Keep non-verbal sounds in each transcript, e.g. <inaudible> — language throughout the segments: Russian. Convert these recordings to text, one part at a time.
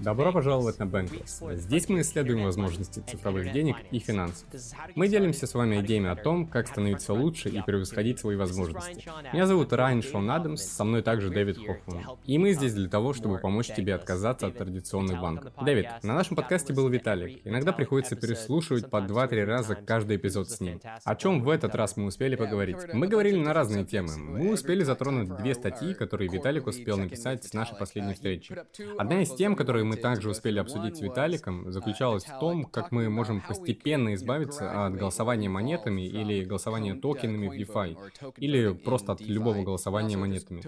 Добро пожаловать на Bankless. Здесь мы исследуем возможности цифровых денег и финансов. Мы делимся с вами идеями о том, как становиться лучше и превосходить свои возможности. Меня зовут Райан Шон Адамс, со мной также Дэвид Хоффман. И мы здесь для того, чтобы помочь тебе отказаться от традиционных банков. Дэвид, на нашем подкасте был Виталик. Иногда приходится переслушивать по 2-3 раза каждый эпизод с ним. О чем в этот раз мы успели поговорить? Мы говорили на разные темы. Мы успели затронуть две статьи, которые Виталик успел написать с нашей последней встречи. Одна из тем, которые мы также успели обсудить с Виталиком, заключалась в том, как мы можем постепенно избавиться от голосования монетами или голосования токенами в DeFi, или просто от любого голосования монетами.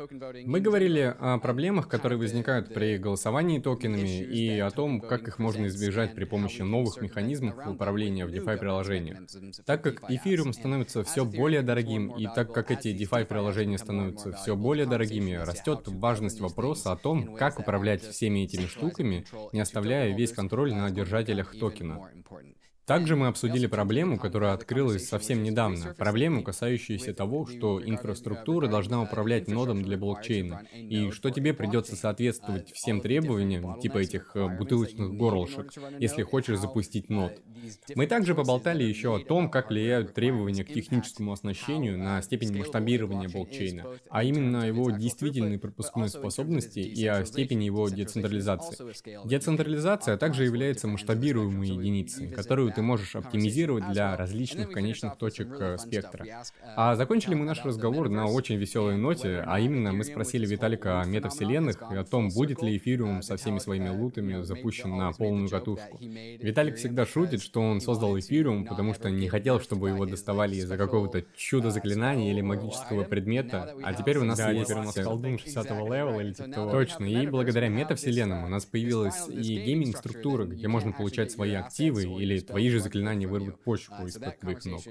Мы говорили о проблемах, которые возникают при голосовании токенами, и о том, как их можно избежать при помощи новых механизмов управления в DeFi-приложениях. Так как эфириум становится все более дорогим, и так как эти DeFi-приложения становятся все более дорогими, растет важность вопроса о том, как управлять всеми этими штуками, не оставляя весь контроль на держателях токена. Также мы обсудили проблему, которая открылась совсем недавно, проблему, касающуюся того, что инфраструктура должна управлять нодом для блокчейна, и что тебе придется соответствовать всем требованиям, типа этих э, бутылочных горлышек, если хочешь запустить нод. Мы также поболтали еще о том, как влияют требования к техническому оснащению на степень масштабирования блокчейна, а именно его действительной пропускной способности и о степени его децентрализации. Децентрализация также является масштабируемой единицей, которую ты можешь оптимизировать для различных конечных точек э, спектра. А закончили мы наш разговор на очень веселой ноте, а именно мы спросили Виталика о метавселенных и о том, будет ли эфириум со всеми своими лутами запущен на полную катушку. Виталик всегда шутит, что он создал эфириум, потому что не хотел, чтобы его доставали из-за какого-то чуда заклинания или магического предмета, а теперь у нас да, есть... теперь у нас колдун 60 левела или типа того. Точно, и благодаря метавселенным у нас появилась и гейминг-структура, где можно получать свои активы или твои твои же заклинания вырвут почву из-под твоих ног.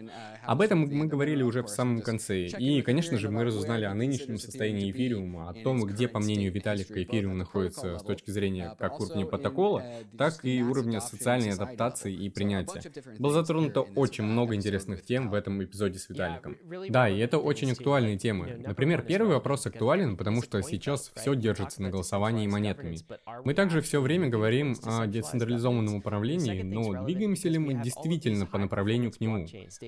Об этом мы говорили уже в самом конце. И, конечно же, мы разузнали о нынешнем состоянии эфириума, о том, где, по мнению Виталика, эфириум находится с точки зрения как уровня протокола, так и уровня социальной адаптации и принятия. Было затронуто очень много интересных тем в этом эпизоде с Виталиком. Да, и это очень актуальные темы. Например, первый вопрос актуален, потому что сейчас все держится на голосовании монетами. Мы также все время говорим о децентрализованном управлении, но двигаемся ли мы действительно по направлению к нему?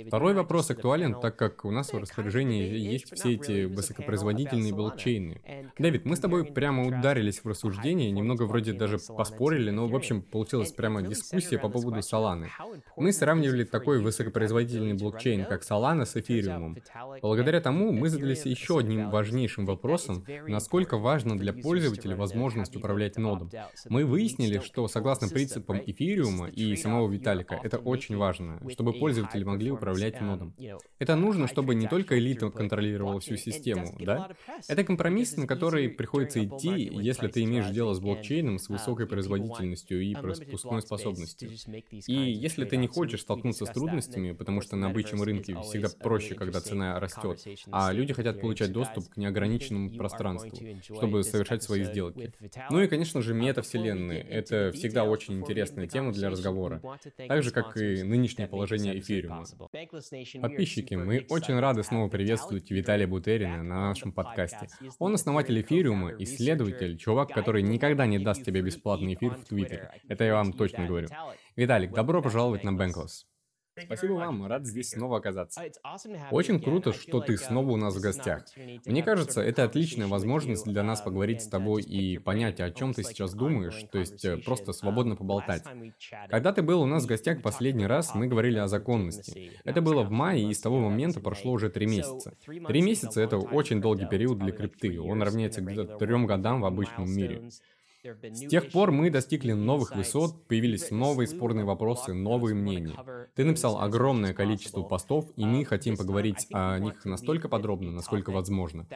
Второй вопрос актуален, так как у нас в распоряжении есть все эти высокопроизводительные блокчейны. Дэвид, мы с тобой прямо ударились в рассуждение, немного вроде даже поспорили, но в общем получилась прямо дискуссия по поводу Solana. Мы сравнивали такой высокопроизводительный блокчейн, как Solana с эфириумом. Благодаря тому мы задались еще одним важнейшим вопросом, насколько важно для пользователя возможность управлять нодом. Мы выяснили, что согласно принципам эфириума и самого Виталика, это очень важно, чтобы пользователи могли управлять нодом. Это нужно, чтобы не только элита контролировала всю систему, да? Это компромисс, на который приходится идти, если ты имеешь дело с блокчейном с высокой производительностью и пропускной способностью. И если ты не хочешь столкнуться с трудностями, потому что на обычном рынке всегда проще, когда цена растет, а люди хотят получать доступ к неограниченному пространству, чтобы совершать свои сделки. Ну и, конечно же, метавселенные. Это всегда очень интересная тема для разговора. Также как и нынешнее положение эфириума. Подписчики, мы очень рады снова приветствовать Виталия Бутерина на нашем подкасте. Он основатель эфириума, исследователь, чувак, который никогда не даст тебе бесплатный эфир в Твиттере. Это я вам точно говорю. Виталик, добро пожаловать на Bankless. Спасибо вам, рад здесь снова оказаться. Очень круто, что ты снова у нас в гостях. Мне кажется, это отличная возможность для нас поговорить с тобой и понять, о чем ты сейчас думаешь, то есть э, просто свободно поболтать. Когда ты был у нас в гостях последний раз, мы говорили о законности. Это было в мае, и с того момента прошло уже три месяца. Три месяца — это очень долгий период для крипты, он равняется где-то трем годам в обычном мире. С тех пор мы достигли новых высот, появились новые спорные вопросы, новые мнения. Ты написал огромное количество постов, и мы хотим поговорить о них настолько подробно, насколько возможно.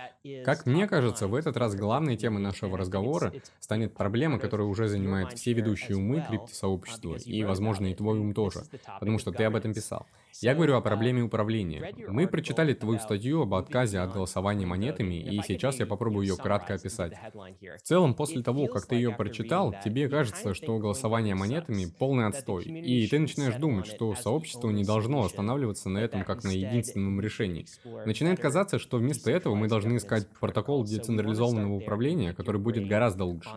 Как мне кажется, в этот раз главной темой нашего разговора станет проблема, которая уже занимает все ведущие умы криптосообщества, и, возможно, и твой ум тоже, потому что ты об этом писал. Я говорю о проблеме управления. Мы прочитали твою статью об отказе от голосования монетами, и сейчас я попробую ее кратко описать. В целом, после того, как ты ее прочитал, тебе кажется, что голосование монетами – полный отстой, и ты начинаешь думать, что сообщество не должно останавливаться на этом как на единственном решении. Начинает казаться, что вместо этого мы должны искать протокол децентрализованного управления, который будет гораздо лучше.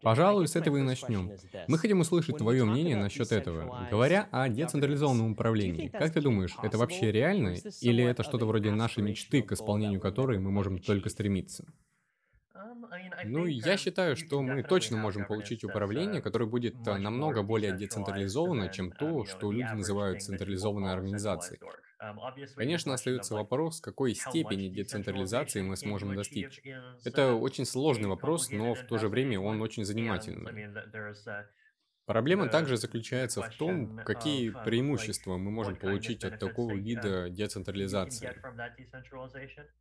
Пожалуй, с этого и начнем. Мы хотим услышать твое мнение насчет этого. Говоря о децентрализованном управлении, как ты думаешь, это вообще реально? Или это что-то вроде нашей мечты, к исполнению которой мы можем только стремиться? Ну, я считаю, что мы точно можем получить управление, которое будет э, намного более децентрализованно, чем то, что люди называют централизованной организацией. Конечно, остается вопрос, какой степени децентрализации мы сможем достичь. Это очень сложный вопрос, но в то же время он очень занимательный. Проблема также заключается в том, какие uh, преимущества мы можем получить от такого вида децентрализации.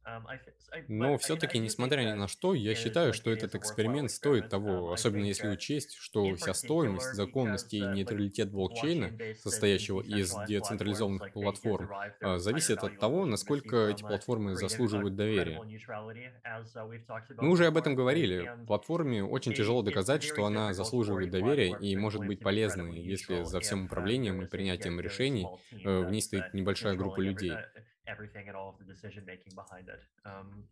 Um, Но все-таки, несмотря ни на что, я считаю, что этот эксперимент стоит того, Um, особенно если учесть, что вся стоимость, законность и uh, нейтралитет блокчейна, состоящего из децентрализованных платформ, а, зависит от того, насколько эти платформы заслуживают доверия. Мы уже об этом говорили. Платформе очень тяжело доказать, что она заслуживает доверия и может может быть полезной, если за всем управлением и принятием решений в ней стоит небольшая группа людей.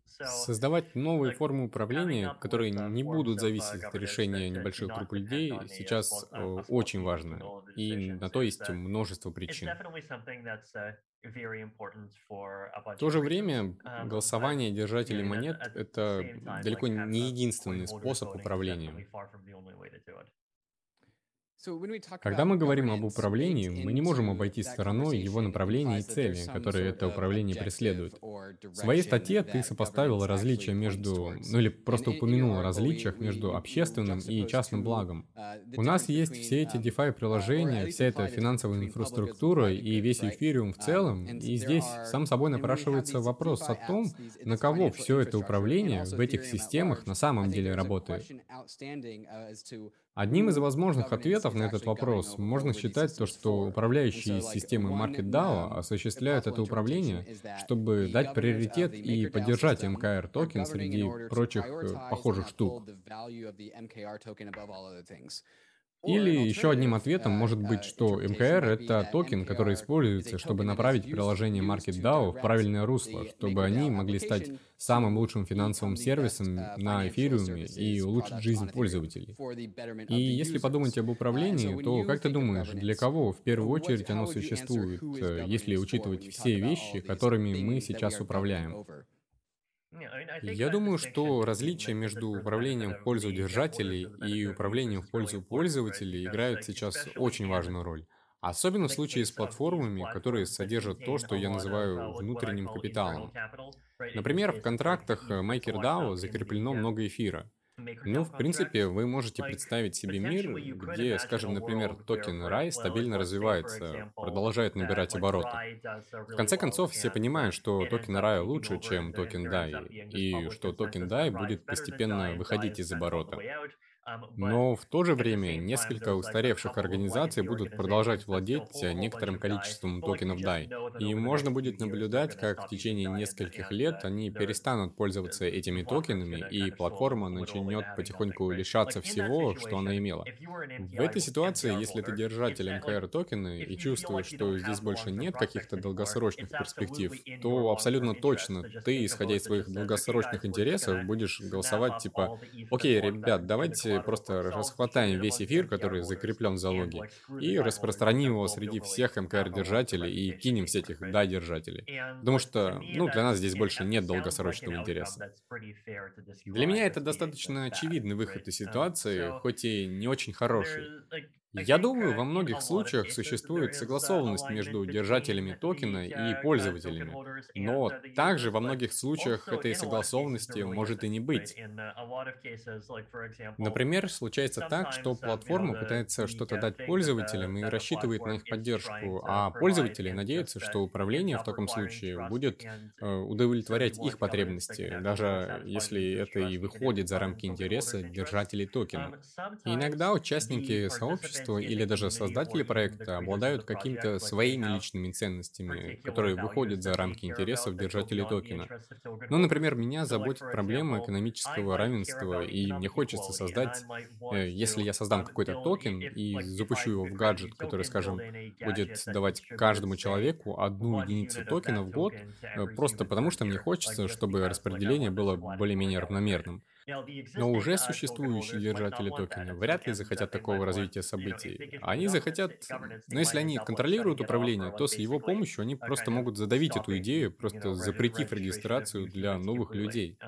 Создавать новые формы управления, которые не будут зависеть от решения небольших групп людей, сейчас э, очень важно. И на то есть множество причин. В то же время голосование держателей монет — это далеко не единственный способ управления. Когда мы говорим об управлении, мы не можем обойти стороной его направления и цели, которые это управление преследует. В своей статье ты сопоставил различия между, ну или просто упомянул о различиях между общественным и частным благом. У нас есть все эти DeFi-приложения, вся эта финансовая инфраструктура и весь эфириум в целом, и здесь сам собой напрашивается вопрос о том, на кого все это управление в этих системах на самом деле работает. Одним из возможных ответов на этот вопрос можно считать то, что управляющие системы MakerDAO осуществляют это управление, чтобы дать приоритет и поддержать MKR токен среди прочих э, похожих штук. Или еще одним ответом может быть, что МКР — это токен, который используется, чтобы направить приложение MakerDAO в правильное русло, чтобы они могли стать самым лучшим финансовым сервисом на эфириуме и улучшить жизнь пользователей. И если подумать об управлении, то как ты думаешь, для кого в первую очередь оно существует, э, если учитывать все вещи, которыми мы сейчас управляем? Я думаю, что различия между управлением в пользу держателей и управлением в пользу пользователей играют сейчас очень важную роль. Особенно в случае с платформами, которые содержат то, что я называю внутренним капиталом. Например, в контрактах MakerDAO закреплено много эфира. Ну, в принципе, вы можете представить себе мир, где, скажем, например, токен RAI стабильно развивается, продолжает набирать обороты. В конце концов, все понимают, что токен RAI лучше, чем токен DAI, и что токен DAI будет постепенно выходить из оборота. Но в то же время несколько устаревших организаций будут продолжать владеть некоторым количеством токенов DAI. И можно будет наблюдать, как в течение нескольких лет они перестанут пользоваться этими токенами, и платформа начнет потихоньку лишаться всего, что она имела. В этой ситуации, если ты держатель МКР токена и чувствуешь, что здесь больше нет каких-то долгосрочных перспектив, то абсолютно точно ты, исходя из своих долгосрочных интересов, будешь голосовать типа «Окей, ребят, давайте просто расхватаем весь эфир, который закреплен в залоге, и распространим его среди всех МКР-держателей и кинем всех этих да-держателей. Потому что, ну, для нас здесь больше нет долгосрочного интереса. Для меня это достаточно очевидный выход из ситуации, хоть и не очень хороший. Я думаю, во многих случаях существует согласованность между держателями токена и пользователями, но также во многих случаях этой согласованности может и не быть. Например, случается так, что платформа пытается что-то дать пользователям и рассчитывает на их поддержку, а пользователи надеются, что управление в таком случае будет э, удовлетворять их потребности, даже если это и выходит за рамки интереса держателей токена. И иногда участники сообщества правительство или даже создатели проекта обладают какими-то своими личными ценностями, которые выходят за рамки интересов держателей токена. Ну, например, меня заботит проблема экономического равенства, и мне хочется создать, э, если я создам какой-то токен и запущу его в гаджет, который, скажем, будет давать каждому человеку одну единицу токена в год, э, просто потому что мне хочется, чтобы распределение было более-менее равномерным. Но уже существующие держатели токена вряд ли захотят такого развития событий. Они захотят... Но если они контролируют управление, то с его помощью они просто могут задавить эту идею, просто запретив регистрацию для новых людей.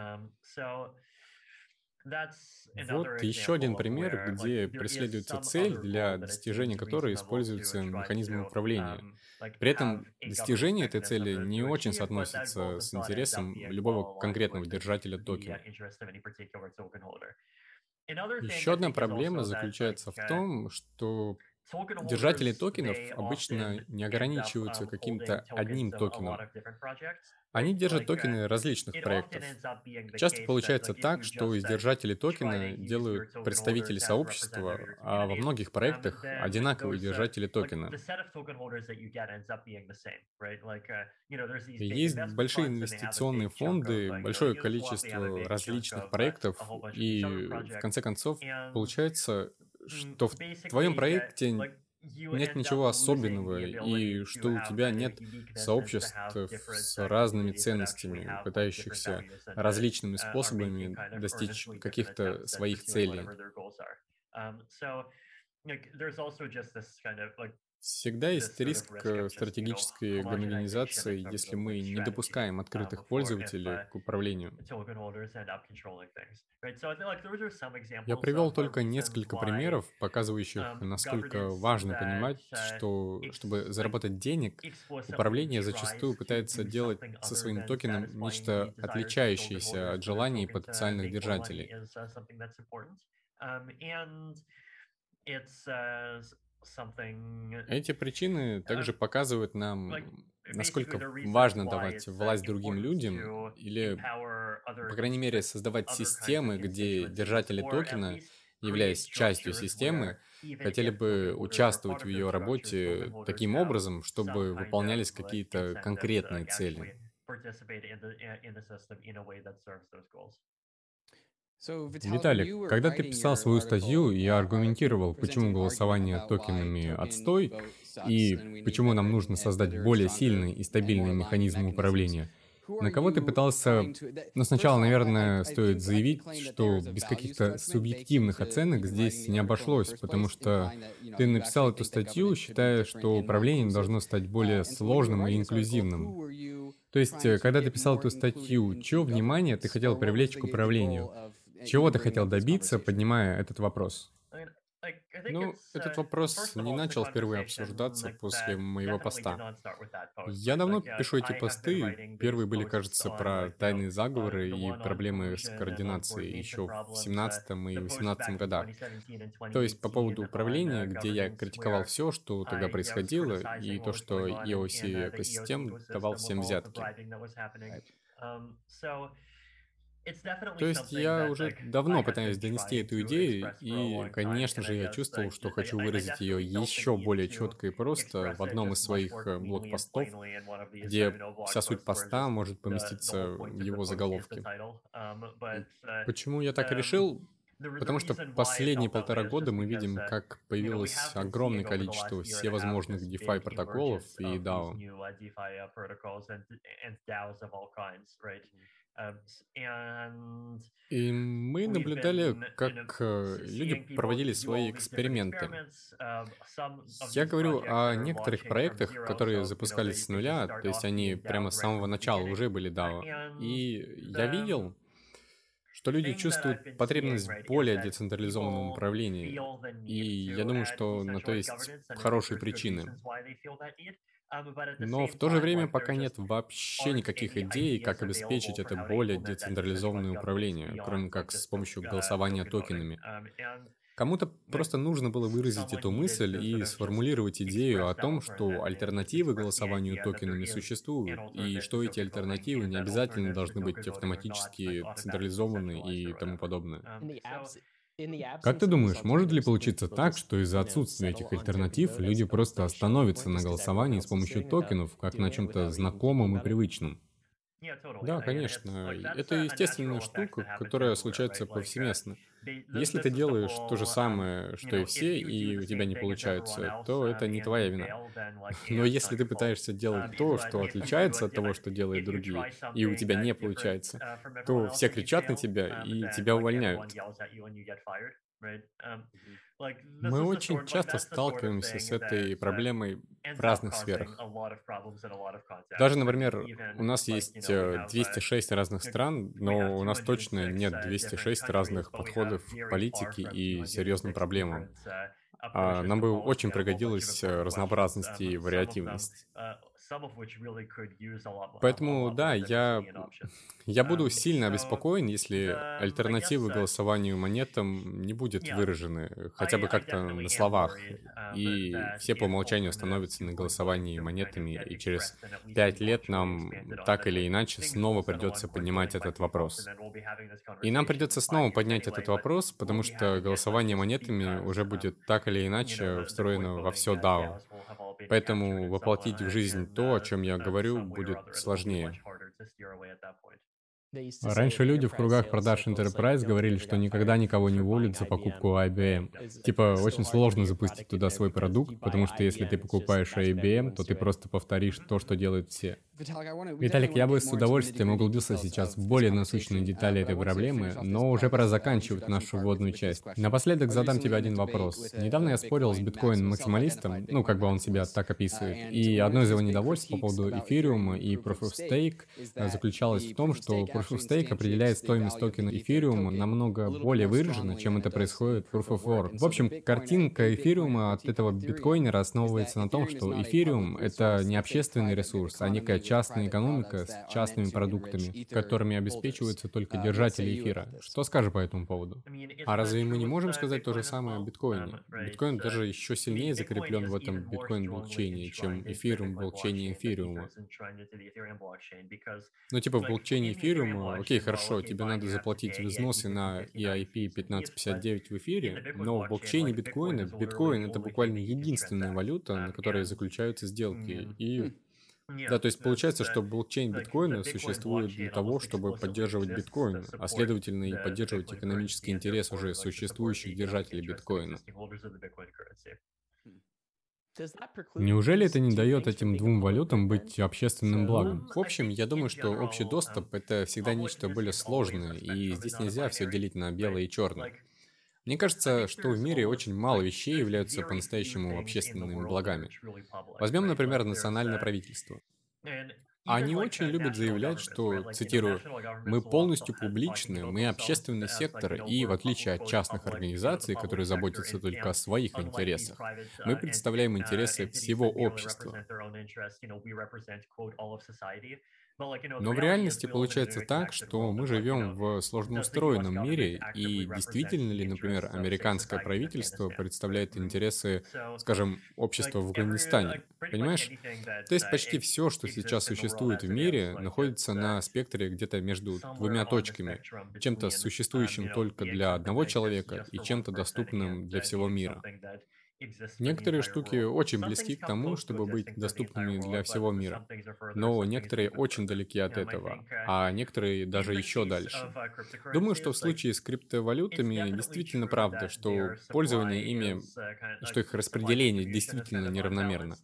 Вот еще один пример, где преследуется цель, для достижения которой используются механизмы управления. При этом достижение этой цели не очень соотносится с интересом любого конкретного держателя токена. Еще одна проблема заключается в том, что Держатели токенов обычно не ограничиваются каким-то одним токеном. Они держат токены различных проектов. Часто получается так, что из держателей токена делают представители сообщества, а во многих проектах одинаковые держатели токена. Есть большие инвестиционные фонды, большое количество различных проектов, и в конце концов получается, что в твоем проекте нет ничего особенного, и что у тебя нет сообществ с разными ценностями, пытающихся различными способами достичь каких-то своих целей. Всегда есть риск э, стратегической гомогенизации, если мы не допускаем открытых пользователей к управлению. Я привел только несколько примеров, показывающих, насколько важно понимать, что, чтобы заработать денег, управление зачастую пытается делать со своим токеном нечто отличающееся от желаний потенциальных держателей. Эти причины также показывают нам, насколько важно давать власть другим людям или, по крайней мере, создавать системы, где держатели токена, являясь частью системы, хотели бы участвовать в ее работе таким образом, чтобы выполнялись какие-то конкретные цели. Виталик, когда ты писал свою статью, я аргументировал, почему голосование токенами отстой и почему нам нужно создать более сильный и стабильный механизм управления. На кого ты пытался... Ну, сначала, наверное, стоит заявить, что без каких-то субъективных оценок здесь не обошлось, потому что ты написал эту статью, считая, что управление должно стать более сложным и инклюзивным. То есть, э, когда ты писал эту статью, чье внимание ты хотел привлечь к управлению? Чего ты хотел добиться, поднимая этот вопрос? Ну, этот вопрос не начал впервые обсуждаться после моего поста. Я давно пишу эти посты. Первые были, кажется, про тайные заговоры и проблемы с координацией еще в 17 и 18 годах. То есть по поводу управления, где я критиковал все, что тогда происходило, и то, что EOC экосистем давал всем взятки. То есть я уже давно пытаюсь донести эту идею, и, конечно же, я чувствовал, что хочу выразить ее еще более четко и просто в одном из своих э, блокпостов, где вся суть поста может поместиться в его заголовке. Почему я так решил? Потому что последние полтора года мы видим, как появилось огромное количество всевозможных DeFi протоколов и DAO. И мы наблюдали, как э, люди проводили свои эксперименты. Я говорю о некоторых проектах, которые запускались с нуля, то есть они прямо с самого начала уже были DAO. И я видел, что люди чувствуют потребность в более децентрализованном управлении. И я думаю, что на то есть хорошие причины. Но в то же время пока нет вообще никаких идей, как обеспечить это более децентрализованное управление, кроме как с помощью голосования токенами. Кому-то просто нужно было выразить эту мысль и сформулировать идею о том, что альтернативы голосованию токенами существуют, и что эти альтернативы не обязательно должны быть автоматически централизованы и тому подобное. Как ты думаешь, может ли получиться так, что из-за отсутствия этих альтернатив люди просто остановятся на голосовании с помощью токенов, как на чем-то знакомом и привычном? Да, конечно. Это естественная штука, которая случается повсеместно. Если ты делаешь то же самое, что и все, и у тебя не получается, то это не твоя вина. <laughs> Но если ты пытаешься делать то, что отличается от того, что делают другие, и у тебя не получается, то все кричат на тебя и тебя увольняют. Мы очень часто сталкиваемся с этой проблемой в разных сферах. Даже, например, у нас есть 206 э, разных стран, но у нас точно нет 206 разных подходов к политике и серьезным проблемам. А нам бы очень пригодилась э, разнообразность и вариативность. Поэтому, да, я, я буду um, сильно обеспокоен, если альтернативы голосованию монетам не будет выражены, хотя бы как-то на словах, uh, и все по умолчанию становятся на голосовании монетами, и через пять лет нам так или иначе снова придется поднимать этот вопрос. И нам придется снова поднять этот вопрос, потому что голосование монетами уже будет так или иначе встроено во все DAO. Поэтому воплотить в жизнь то, о чем я говорю, будет сложнее. Раньше люди в кругах продаж Enterprise говорили, что никогда никого не уволят за покупку IBM. Типа, очень сложно запустить туда свой продукт, потому что если ты покупаешь IBM, то ты просто повторишь то, что делают все. Виталик, я бы с удовольствием углубился сейчас в более насущные детали этой проблемы, но уже пора заканчивать нашу вводную часть. Напоследок задам тебе один вопрос. Недавно я спорил с биткоин-максималистом, ну, как бы он себя так описывает, и одно из его недовольств по поводу эфириума и Proof of Stake заключалось в том, что Proof of Stake определяет стоимость токена эфириума намного более выраженно, чем это происходит в Proof of Work. В общем, картинка эфириума от этого биткоинера основывается на том, что эфириум — это не общественный ресурс, а некая частная экономика с частными продуктами, которыми обеспечиваются только держатели эфира. Что скажешь по этому поводу? А разве мы не можем сказать то же самое о биткоине? Биткоин даже еще сильнее закреплен в этом биткоин-блокчейне, чем эфириум в блокчейне эфириума. Ну, типа в блокчейне эфириума, окей, хорошо, тебе надо заплатить взносы на EIP 1559 в эфире, но в блокчейне биткоина, биткоин это буквально единственная валюта, на которой заключаются сделки, и да, то есть получается, что блокчейн биткоина существует для того, чтобы поддерживать биткоин, а следовательно и поддерживать экономический интерес уже существующих держателей биткоина. Неужели это не дает этим двум валютам быть общественным благом? В общем, я думаю, что общий доступ — это всегда нечто более сложное, и здесь нельзя все делить на белое и черное. Мне кажется, что в мире очень мало вещей являются по-настоящему общественными благами. Возьмем, например, национальное правительство. Они очень любят заявлять, что, цитирую, «Мы полностью публичны, мы общественный сектор, и, в отличие от частных организаций, которые заботятся только о своих интересах, мы представляем интересы всего общества». Но в реальности получается так, что мы живем в сложно устроенном мире, и действительно ли, например, американское правительство представляет интересы, скажем, общества в Афганистане? Понимаешь? То есть почти все, что сейчас существует в мире, находится на спектре где-то между двумя точками, чем-то существующим только для одного человека и чем-то доступным для всего мира. Некоторые штуки очень близки к тому, чтобы быть доступными для всего мира, но некоторые очень далеки от этого, а некоторые даже еще дальше. Думаю, что в случае с криптовалютами действительно правда, что пользование ими, что их распределение действительно неравномерно.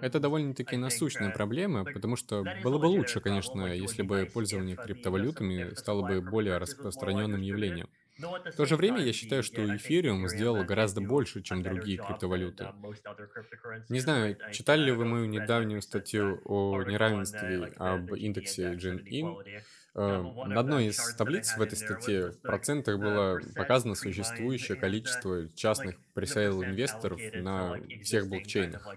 Это довольно-таки насущная проблема, потому что было бы лучше, конечно, если бы пользование криптовалютами стало бы более распространенным явлением. В то же время я считаю, что эфириум сделал гораздо больше, чем другие криптовалюты. Не знаю, читали ли вы мою недавнюю статью о неравенстве об индексе Gen-In? Э, на одной из таблиц в этой статье в процентах было показано существующее количество частных пресейл инвесторов на всех блокчейнах.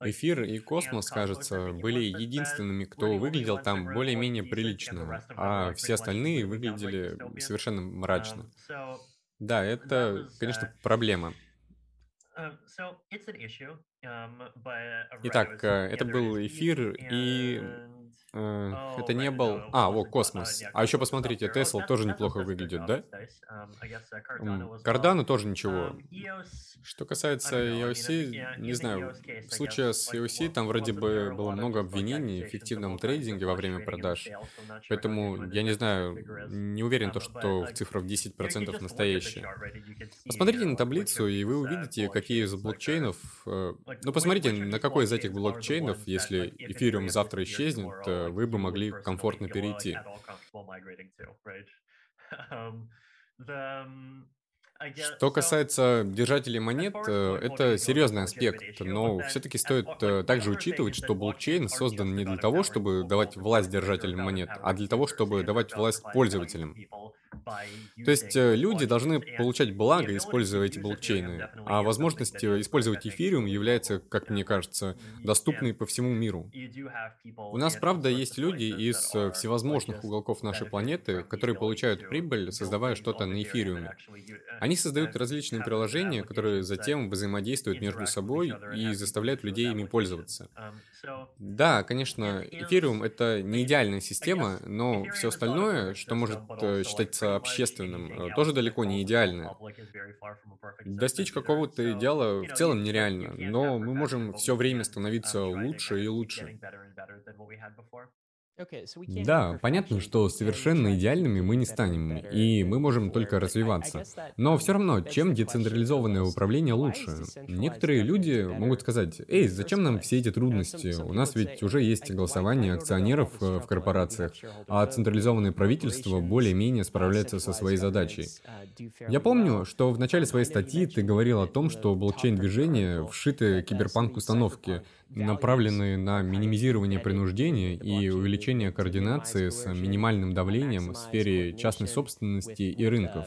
Эфир и Космос, кажется, были единственными, кто выглядел там более-менее прилично, а все остальные выглядели совершенно мрачно. Да, это, конечно, проблема. Итак, э, это был эфир, и Э, это не был... А, о, космос. А еще посмотрите, Тесла тоже неплохо выглядит, да? Cardano тоже ничего. Что касается EOC, не знаю, в случае с EOC там вроде бы было много обвинений в фиктивном трейдинге во время продаж. Поэтому я не знаю, не уверен, то, что в цифрах 10% настоящие. Посмотрите на таблицу, и вы увидите, какие из блокчейнов... Э, ну, посмотрите, на какой из этих блокчейнов, если эфириум завтра исчезнет, э, вы бы могли комфортно перейти. <laughs> Что касается держателей монет, э, это серьезный аспект, но все-таки стоит э, также учитывать, что блокчейн создан не для того, чтобы давать власть держателям монет, а для того, чтобы давать власть пользователям. То есть э, люди должны получать благо, используя эти блокчейны, а возможность использовать эфириум является, как мне кажется, доступной по всему миру. У нас, правда, есть люди из э, всевозможных уголков нашей планеты, которые получают прибыль, создавая что-то на эфириуме. Они создают различные приложения, которые затем взаимодействуют между собой и заставляют людей ими пользоваться. Да, конечно, эфириум — это не идеальная система, но все остальное, что может э, считаться общественным, э, тоже далеко не идеально. Достичь какого-то идеала в целом нереально, но мы можем все время становиться лучше и лучше. Да, понятно, что совершенно идеальными мы не станем, и мы можем только развиваться. Но все равно, чем децентрализованное управление лучше? Некоторые люди могут сказать, эй, зачем нам все эти трудности? У нас ведь уже есть голосование акционеров э, в корпорациях, а централизованное правительство более-менее справляется со своей задачей. Я помню, что в начале своей статьи ты говорил о том, что блокчейн-движение вшиты киберпанк-установки — направленные на минимизирование принуждения и увеличение координации с минимальным давлением в сфере частной собственности и рынков.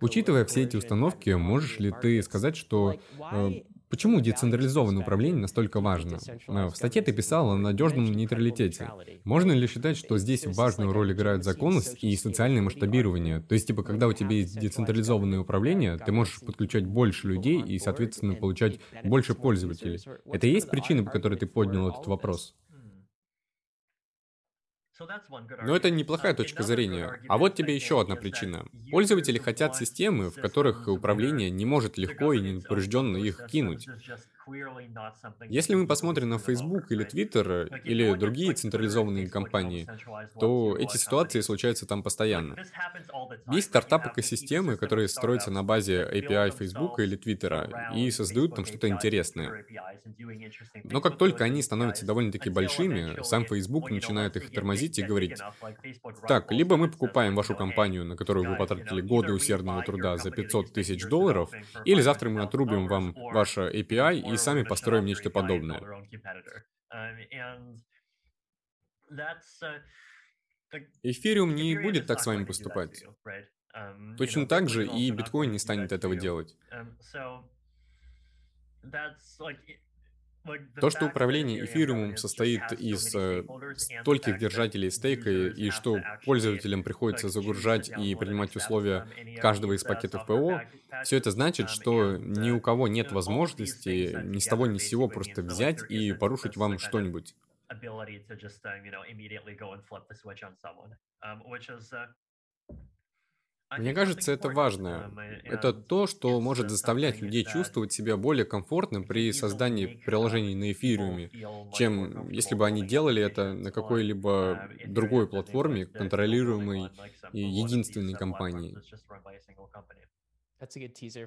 Учитывая все эти установки, можешь ли ты сказать, что э, Почему децентрализованное управление настолько важно? Э, в статье ты писал о надежном нейтралитете. Можно ли считать, что здесь важную роль играют законность и социальное масштабирование? То есть, типа, когда у тебя есть децентрализованное управление, ты можешь подключать больше людей и, соответственно, получать больше пользователей. Это и есть причина, по которой ты поднял этот вопрос? Но это неплохая точка зрения. А вот тебе еще одна причина. Пользователи хотят системы, в которых управление не может легко и непрежденно их кинуть. Если мы посмотрим на Facebook или Twitter или другие централизованные компании, то эти ситуации случаются там постоянно. Есть стартап-экосистемы, которые строятся на базе API Facebook или Twitter и создают там что-то интересное. Но как только они становятся довольно-таки большими, сам Facebook начинает их тормозить и говорить, так, либо мы покупаем вашу компанию, на которую вы потратили годы усердного труда за 500 тысяч долларов, или завтра мы отрубим вам ваше API и сами построим нечто подобное. Эфириум не будет так с вами поступать. Точно так же и биткоин не станет этого делать. То, что управление эфириумом состоит из э, стольких держателей стейка и что пользователям приходится загружать и принимать условия каждого из пакетов ПО, все это значит, что ни у кого нет возможности ни с того ни с сего просто взять и порушить вам что-нибудь. Мне кажется, это важно. Это то, что может заставлять людей чувствовать себя более комфортно при создании приложений на эфириуме, чем если бы они делали это на какой-либо другой платформе, контролируемой единственной компанией.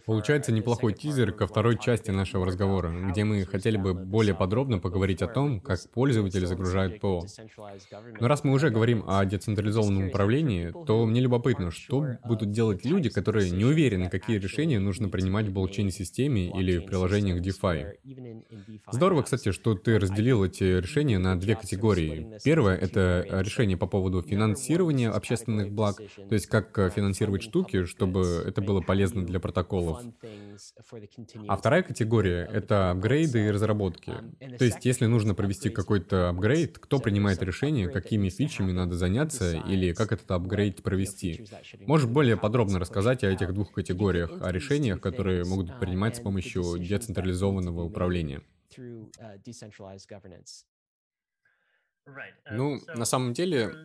Получается неплохой тизер ко второй части нашего разговора, где мы хотели бы более подробно поговорить о том, как пользователи загружают ПО. Но раз мы уже говорим о децентрализованном управлении, то мне любопытно, что будут делать люди, которые не уверены, какие решения нужно принимать в блокчейн-системе или в приложениях DeFi. Здорово, кстати, что ты разделил эти решения на две категории. Первое — это решение по поводу финансирования общественных благ, то есть как финансировать штуки, чтобы это было полезно для протоколов. А вторая категория — это апгрейды и разработки. То есть, если нужно провести какой-то апгрейд, кто принимает решение, какими фичами надо заняться или как этот апгрейд провести? Можешь более подробно рассказать о этих двух категориях, о решениях, которые могут принимать с помощью децентрализованного управления? Ну, на самом деле,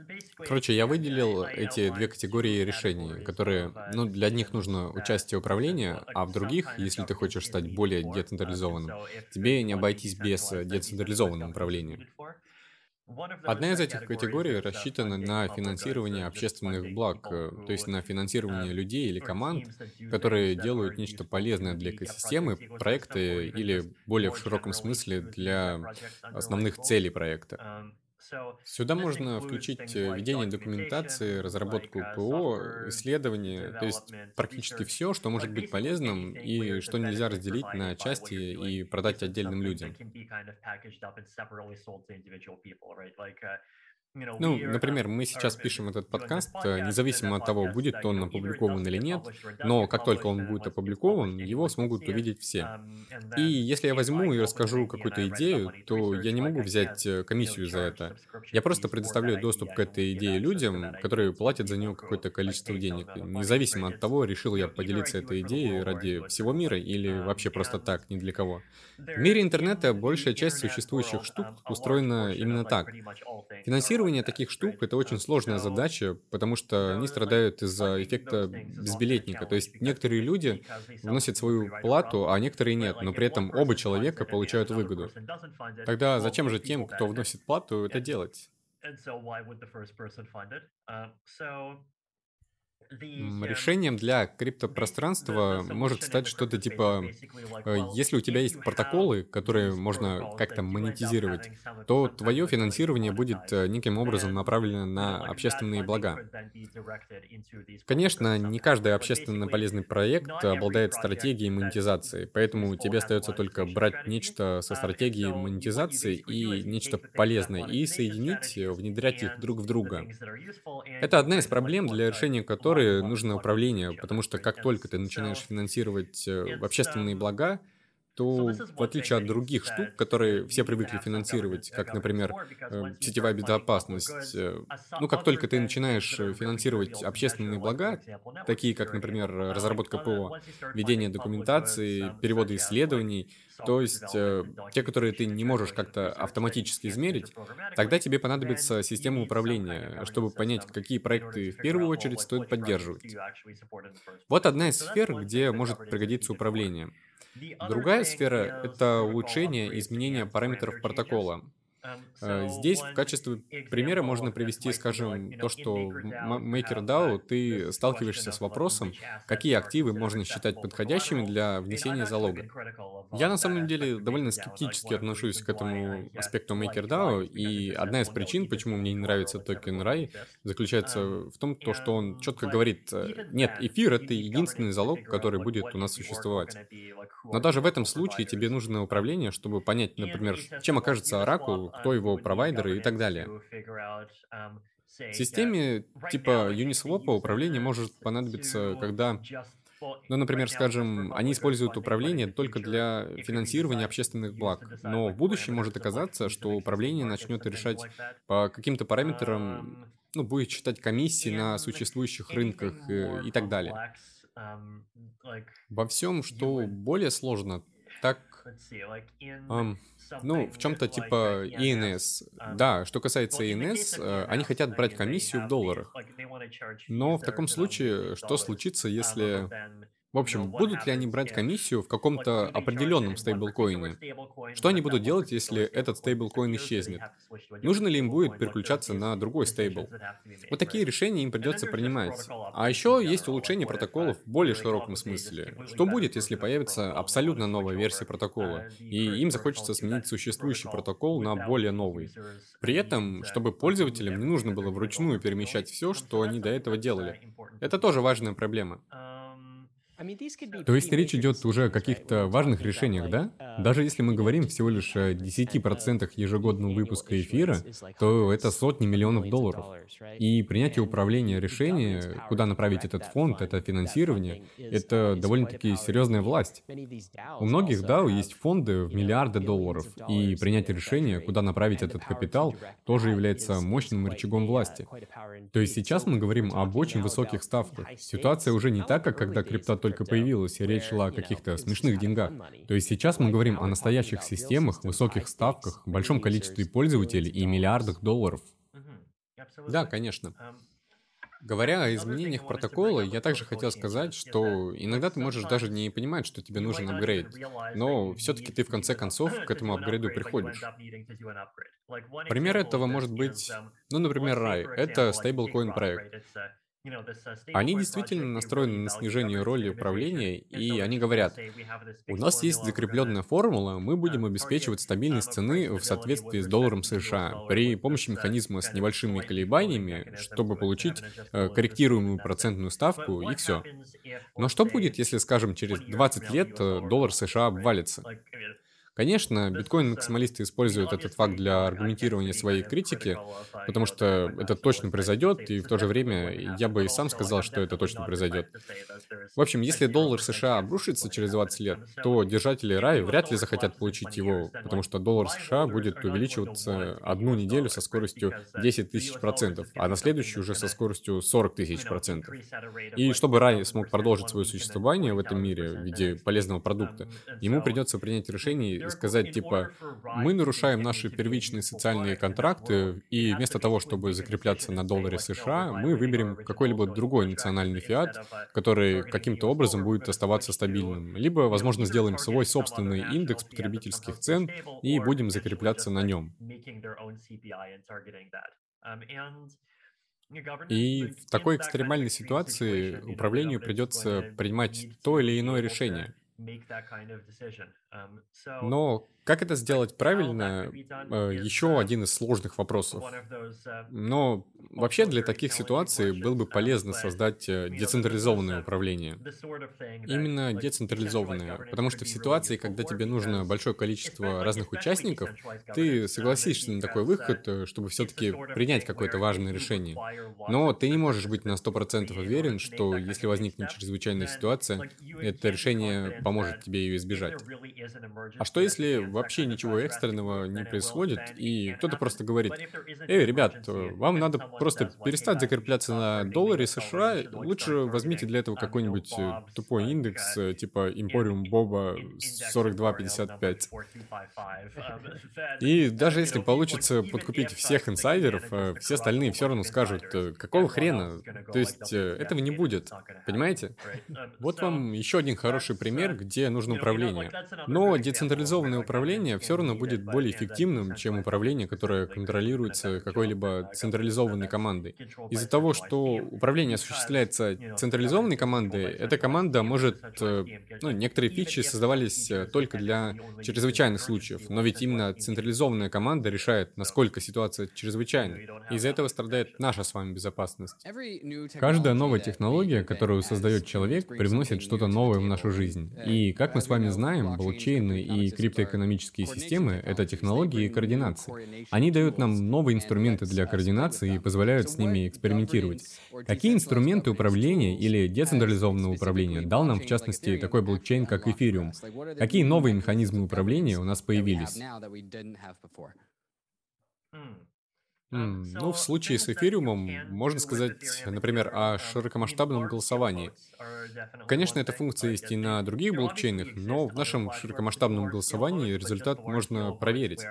короче, я выделил эти две категории решений, которые, ну, для одних нужно участие управления, а в других, если ты хочешь стать более децентрализованным, тебе не обойтись без децентрализованного управления. Одна из этих категорий рассчитана на финансирование общественных благ, э, то есть на финансирование людей или команд, которые делают нечто полезное для экосистемы, проекты или более в широком смысле для основных целей проекта. Сюда можно включить э, ведение документации, разработку ПО, исследования, то есть практически все, что может быть полезным и что нельзя разделить на части и продать отдельным людям. Ну, например, мы сейчас пишем этот подкаст, э, независимо от того, будет он опубликован или нет, но как только он будет опубликован, его смогут увидеть все. И если я возьму и расскажу какую-то идею, то я не могу взять э, комиссию за это. Я просто предоставляю доступ к этой идее людям, которые платят за нее какое-то количество денег, независимо от того, решил я поделиться этой идеей ради всего мира или вообще просто так, ни для кого. В мире интернета большая часть существующих штук устроена именно так. Финансирование таких штук — это очень сложная задача, потому что они страдают из-за эффекта безбилетника. То есть некоторые люди вносят свою плату, а некоторые нет, но при этом оба человека получают выгоду. Тогда зачем же тем, кто вносит плату, это делать? Решением для криптопространства может стать что-то типа, э, если у тебя есть протоколы, которые можно как-то монетизировать, то твое финансирование будет э, неким образом направлено на общественные блага. Конечно, не каждый общественно полезный проект обладает стратегией монетизации, поэтому тебе остается только брать нечто со стратегией монетизации и нечто полезное и соединить, внедрять их друг в друга. Это одна из проблем, для решения которой которой нужно управление, потому что как только ты начинаешь финансировать э, общественные блага, то в отличие от других штук, которые все привыкли финансировать, как, например, э, сетевая безопасность, э, ну, как только ты начинаешь финансировать общественные блага, такие как, например, разработка ПО, ведение документации, переводы исследований, то есть э, те, которые ты не можешь как-то автоматически измерить, тогда тебе понадобится система управления, чтобы понять, какие проекты в первую очередь стоит поддерживать. Вот одна из сфер, где может пригодиться управление. Другая сфера — это улучшение и изменение параметров протокола. Эм, э, здесь в качестве примера можно привести, скажем, то, что в MakerDAO ты сталкиваешься с вопросом, какие активы можно считать подходящими для внесения залога. Я на самом деле довольно скептически отношусь к этому аспекту MakerDAO, и одна из причин, почему мне не нравится токен RAI, заключается в том, то, что он четко говорит, э, нет, эфир — это единственный залог, который будет у нас существовать. Но даже в этом случае тебе нужно управление, чтобы понять, например, чем окажется Оракул, кто его провайдеры и так далее. В системе типа Uniswap управление может понадобиться, когда ну, например, скажем, они используют управление только для финансирования общественных благ, но в будущем может оказаться, что управление начнет решать по каким-то параметрам, ну, будет считать комиссии на существующих рынках э, и так далее. Во всем, что более сложно, так... Um, ну, в чем-то типа. Um, да, что касается ENS, э, они хотят брать комиссию в долларах. Но в таком случае, что случится, um, если в общем, будут ли они брать комиссию в каком-то определенном стейблкоине? Что они будут делать, если этот стейблкоин исчезнет? Нужно ли им будет переключаться на другой стейбл? Вот такие решения им придется принимать. А еще есть улучшение протоколов в более широком смысле. Что будет, если появится абсолютно новая версия протокола, и им захочется сменить существующий протокол на более новый? При этом, чтобы пользователям не нужно было вручную перемещать все, что они до этого делали. Это тоже важная проблема. То есть речь идет уже о каких-то важных решениях, да? Даже если мы говорим всего лишь о 10% ежегодного выпуска эфира, то это сотни миллионов долларов. И принятие управления решения, куда направить этот фонд, это финансирование, это довольно-таки серьезная власть. У многих DAO есть фонды в миллиарды долларов, и принятие решения, куда направить этот капитал, тоже является мощным рычагом власти. То есть сейчас мы говорим об очень высоких ставках. Ситуация уже не так, как когда крипта только появилась, речь шла о каких-то смешных деньгах. То есть сейчас мы говорим о настоящих системах, высоких ставках, большом количестве пользователей и миллиардах долларов. Да, конечно. Говоря о изменениях протокола, я также хотел сказать, что иногда ты можешь даже не понимать, что тебе нужен апгрейд, но все-таки ты в конце концов к этому апгрейду приходишь. Пример этого может быть, ну, например, RAI. Это стейблкоин проект. Они действительно настроены на снижение роли управления, и они говорят, у нас есть закрепленная формула, мы будем обеспечивать стабильность цены в соответствии с долларом США при помощи механизма с небольшими колебаниями, чтобы получить э, корректируемую процентную ставку, и все. Но что будет, если, скажем, через 20 лет э, доллар США обвалится? Конечно, биткоин-максималисты используют этот факт для аргументирования своей критики, потому что это точно произойдет, и в то же время я бы и сам сказал, что это точно произойдет. В общем, если доллар США обрушится через 20 лет, то держатели рай вряд ли захотят получить его, потому что доллар США будет увеличиваться одну неделю со скоростью 10 тысяч процентов, а на следующую уже со скоростью 40 тысяч процентов. И чтобы рай смог продолжить свое существование в этом мире в виде полезного продукта, ему придется принять решение сказать, типа, мы нарушаем наши первичные социальные контракты, и вместо того, чтобы закрепляться на долларе США, мы выберем какой-либо другой национальный фиат, который каким-то образом будет оставаться стабильным. Либо, возможно, сделаем свой собственный индекс потребительских цен и будем закрепляться на нем. И в такой экстремальной ситуации управлению придется принимать то или иное решение. Um, Но как это сделать правильно, э, еще uh, один из сложных вопросов. Uh, Но вообще для таких ситуаций было бы полезно создать э, децентрализованное управление. Именно децентрализованное, потому что в ситуации, когда тебе нужно большое количество разных участников, ты um, согласишься на такой выход, э, чтобы все-таки принять какое-то важное решение. Но ты не можешь быть на 100% уверен, что если возникнет чрезвычайная ситуация, это решение поможет тебе ее избежать. А что если вообще ничего экстренного не происходит, и кто-то просто говорит, «Эй, ребят, вам надо просто перестать закрепляться на долларе США, лучше возьмите для этого какой-нибудь э, тупой индекс, э, типа Emporium Боба 4255». <laughs> И даже если получится подкупить всех инсайдеров, э, все остальные все равно скажут, какого хрена? То есть этого не будет, понимаете? Вот вам еще один хороший пример, где нужно управление. Но децентрализованное управление все равно будет более эффективным, чем управление, которое контролируется какой-либо централизованной командой. Из-за того, что управление осуществляется централизованной командой, эта команда может... Э, ну, некоторые фичи создавались э, только для чрезвычайных случаев, но ведь именно централизованная команда решает, насколько ситуация чрезвычайна. Из-за этого страдает наша с вами безопасность. Каждая новая технология, которую создает человек, привносит что-то новое в нашу жизнь. И, как мы с вами знаем, блокчейны и криптоэкономические системы — это технологии координации. Они дают нам новые инструменты для координации и позволяют с ними экспериментировать. Какие инструменты управления или децентрализованного управления дал нам, в частности, такой блокчейн, как Эфириум? Какие новые механизмы управления у нас появились? Mm, ну, в случае с эфириумом можно сказать, например, о широкомасштабном голосовании. Конечно, эта функция есть и на других блокчейнах, но в нашем широкомасштабном голосовании результат можно проверить.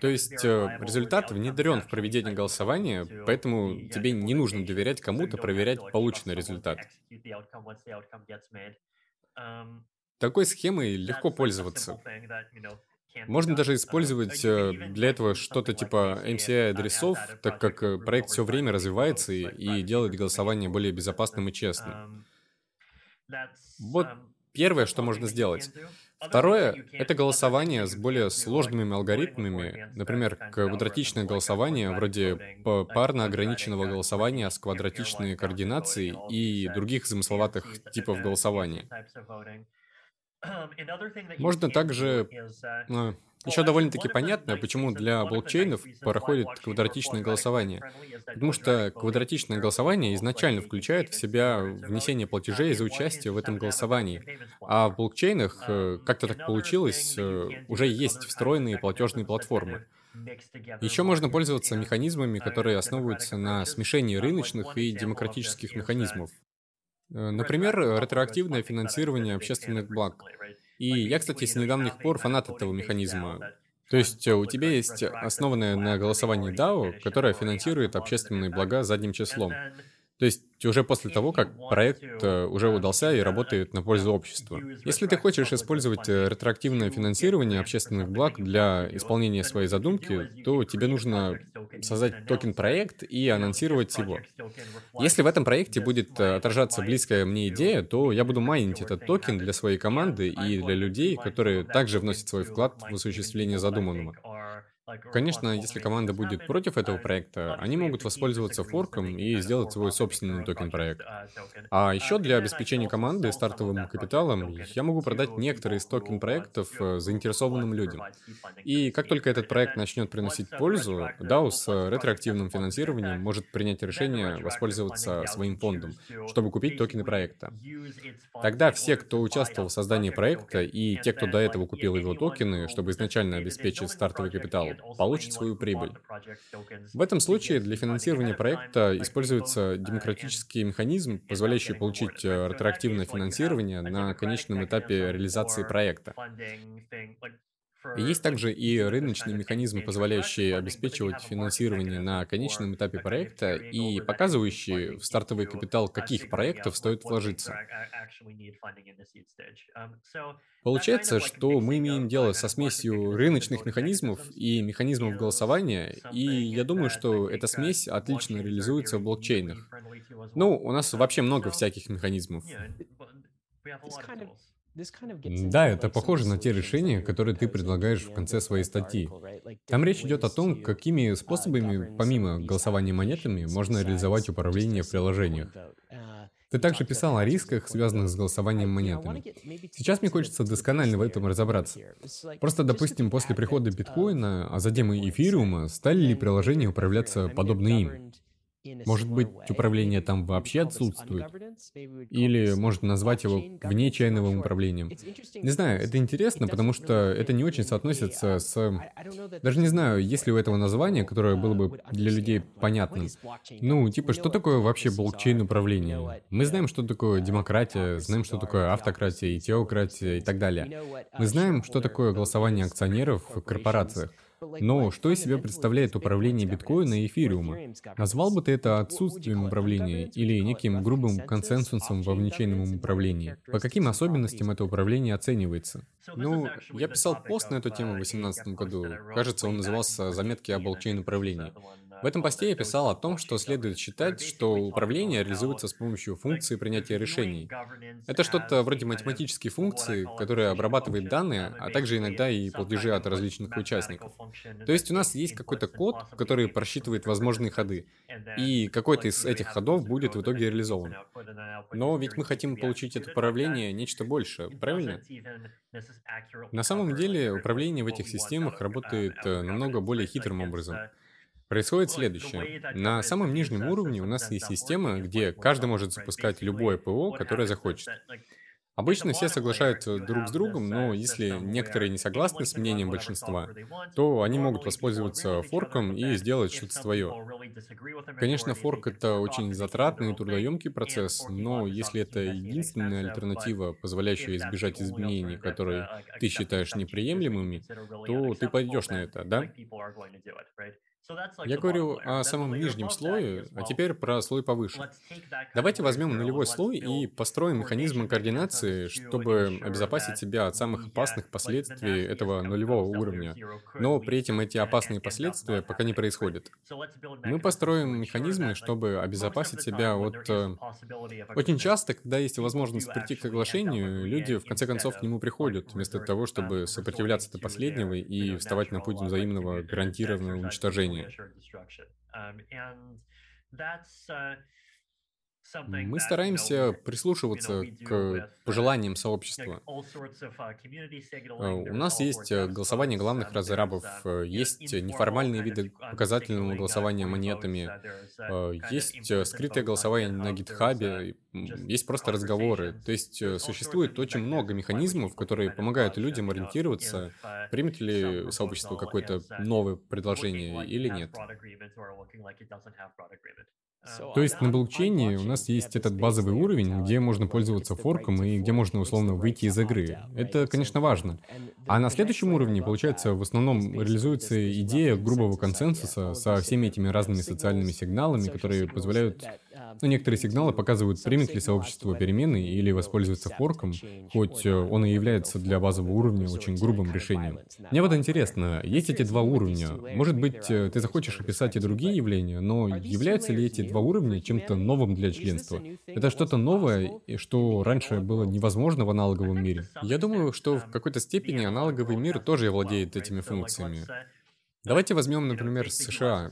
То есть э, результат внедрен в проведение голосования, поэтому тебе не нужно доверять кому-то проверять полученный результат. Такой схемой легко пользоваться. Можно даже использовать э, для этого что-то типа MCI-адресов, так как э, проект все время развивается и, и делает голосование более безопасным и честным. Вот первое, что можно сделать. Второе — это голосование с более сложными алгоритмами, например, квадратичное голосование, вроде парно ограниченного голосования с квадратичной координацией и других замысловатых типов голосования. Можно также... Ну, еще довольно-таки понятно, почему для блокчейнов проходит квадратичное голосование. Потому что квадратичное голосование изначально включает в себя внесение платежей за участие в этом голосовании. А в блокчейнах, э, как-то так получилось, э, уже есть встроенные платежные платформы. Еще можно пользоваться механизмами, которые основываются на смешении рыночных и демократических механизмов. Э, например, ретроактивное финансирование общественных благ. И я, кстати, с недавних пор фанат этого механизма. То есть э, у тебя есть основанное на голосовании DAO, которое финансирует общественные блага задним числом. То есть уже после того, как проект э, уже удался и работает на пользу общества. Если ты хочешь использовать э, ретроактивное финансирование общественных благ для исполнения своей задумки, то тебе нужно создать токен-проект и анонсировать его. Если в этом проекте будет э, отражаться близкая мне идея, то я буду майнить этот токен для своей команды и для людей, которые также вносят свой вклад в осуществление задуманного. Конечно, если команда будет против этого проекта, они могут воспользоваться форком и сделать свой собственный токен-проект. А еще для обеспечения команды стартовым капиталом я могу продать некоторые из токен-проектов э, заинтересованным людям. И как только этот проект начнет приносить пользу, DAO с ретроактивным финансированием может принять решение воспользоваться своим фондом, чтобы купить токены проекта. Тогда все, кто участвовал в создании проекта, и те, кто до этого купил его токены, чтобы изначально обеспечить стартовый капитал, получит свою прибыль. В этом случае для финансирования проекта используется демократический механизм, позволяющий получить э, ретроактивное финансирование на конечном этапе реализации проекта. Есть также и рыночные механизмы, позволяющие обеспечивать финансирование на конечном этапе проекта и показывающие в стартовый капитал, каких проектов стоит вложиться. Получается, что мы имеем дело со смесью рыночных механизмов и механизмов голосования, и я думаю, что эта смесь отлично реализуется в блокчейнах. Ну, у нас вообще много всяких механизмов. Да, это похоже на те решения, которые ты предлагаешь в конце своей статьи. Там речь идет о том, какими способами, помимо голосования монетами, можно реализовать управление в приложениях. Uh, ты также писал о рисках, связанных с голосованием монетами. Сейчас мне хочется досконально в этом разобраться. Просто, допустим, после прихода биткоина, а затем и эфириума, стали ли приложения управляться подобно им? Может быть, управление там вообще отсутствует? Или можно назвать его внечайновым управлением? Не знаю, это интересно, потому что это не очень соотносится с... Даже не знаю, есть ли у этого названия, которое было бы для людей понятным. Ну, типа, что такое вообще блокчейн управление? Мы знаем, что такое демократия, знаем, что такое автократия и теократия и так далее. Мы знаем, что такое голосование акционеров в корпорациях. Но что из себя представляет управление биткоина и эфириума? Назвал бы ты это отсутствием управления или неким грубым консенсусом во внечейном управлении? По каким особенностям это управление оценивается? Ну, я писал пост на эту тему в 2018 году. Кажется, он назывался «Заметки о блокчейн-управлении». В этом посте я писал о том, что следует считать, что управление реализуется с помощью функции принятия решений. Это что-то вроде математической функции, которая обрабатывает данные, а также иногда и платежи от различных участников. То есть у нас есть какой-то код, который просчитывает возможные ходы, и какой-то из этих ходов будет в итоге реализован. Но ведь мы хотим получить от управления нечто большее, правильно? На самом деле управление в этих системах работает э, намного более хитрым образом. Происходит следующее. На самом нижнем уровне у нас есть система, где каждый может запускать любое ПО, которое захочет. Обычно все соглашаются друг с другом, но если некоторые не согласны с мнением большинства, то они могут воспользоваться форком и сделать что-то свое. Конечно, форк — это очень затратный и трудоемкий процесс, но если это единственная альтернатива, позволяющая избежать изменений, которые ты считаешь неприемлемыми, то ты пойдешь на это, да? Я говорю о самом нижнем слое, а теперь про слой повыше. Давайте возьмем нулевой слой и построим механизмы координации, чтобы обезопасить себя от самых опасных последствий этого нулевого уровня. Но при этом эти опасные последствия пока не происходят. Мы построим механизмы, чтобы обезопасить себя от... Э, очень часто, когда есть возможность прийти к соглашению, люди в конце концов к нему приходят, вместо того, чтобы сопротивляться до последнего и вставать на путь взаимного гарантированного уничтожения решения. Um, uh, Мы стараемся прислушиваться к пожеланиям сообщества. Uh, э, у нас есть э, голосование главных разрабов, uh, есть неформальные виды показательного голосования монетами, э, есть скрытое голосование на гитхабе, есть просто разговоры. То есть существует очень много механизмов, которые помогают людям ориентироваться, примет ли сообщество какое-то новое предложение или нет. То есть на блокчейне у нас есть этот базовый уровень, где можно пользоваться форком и где можно условно выйти из игры. Это, конечно, важно. А на следующем уровне, получается, в основном реализуется идея грубого консенсуса со всеми этими разными социальными сигналами, которые позволяют но некоторые сигналы показывают, примет ли сообщество перемены или воспользуется форком, хоть э, он и является для базового уровня очень грубым решением. Мне вот интересно, есть эти два уровня. Может быть, э, ты захочешь описать и другие явления, но являются ли эти два уровня чем-то новым для членства? Это что-то новое, что раньше было невозможно в аналоговом мире? Я думаю, что в какой-то степени аналоговый мир тоже владеет этими функциями. Давайте возьмем, например, США.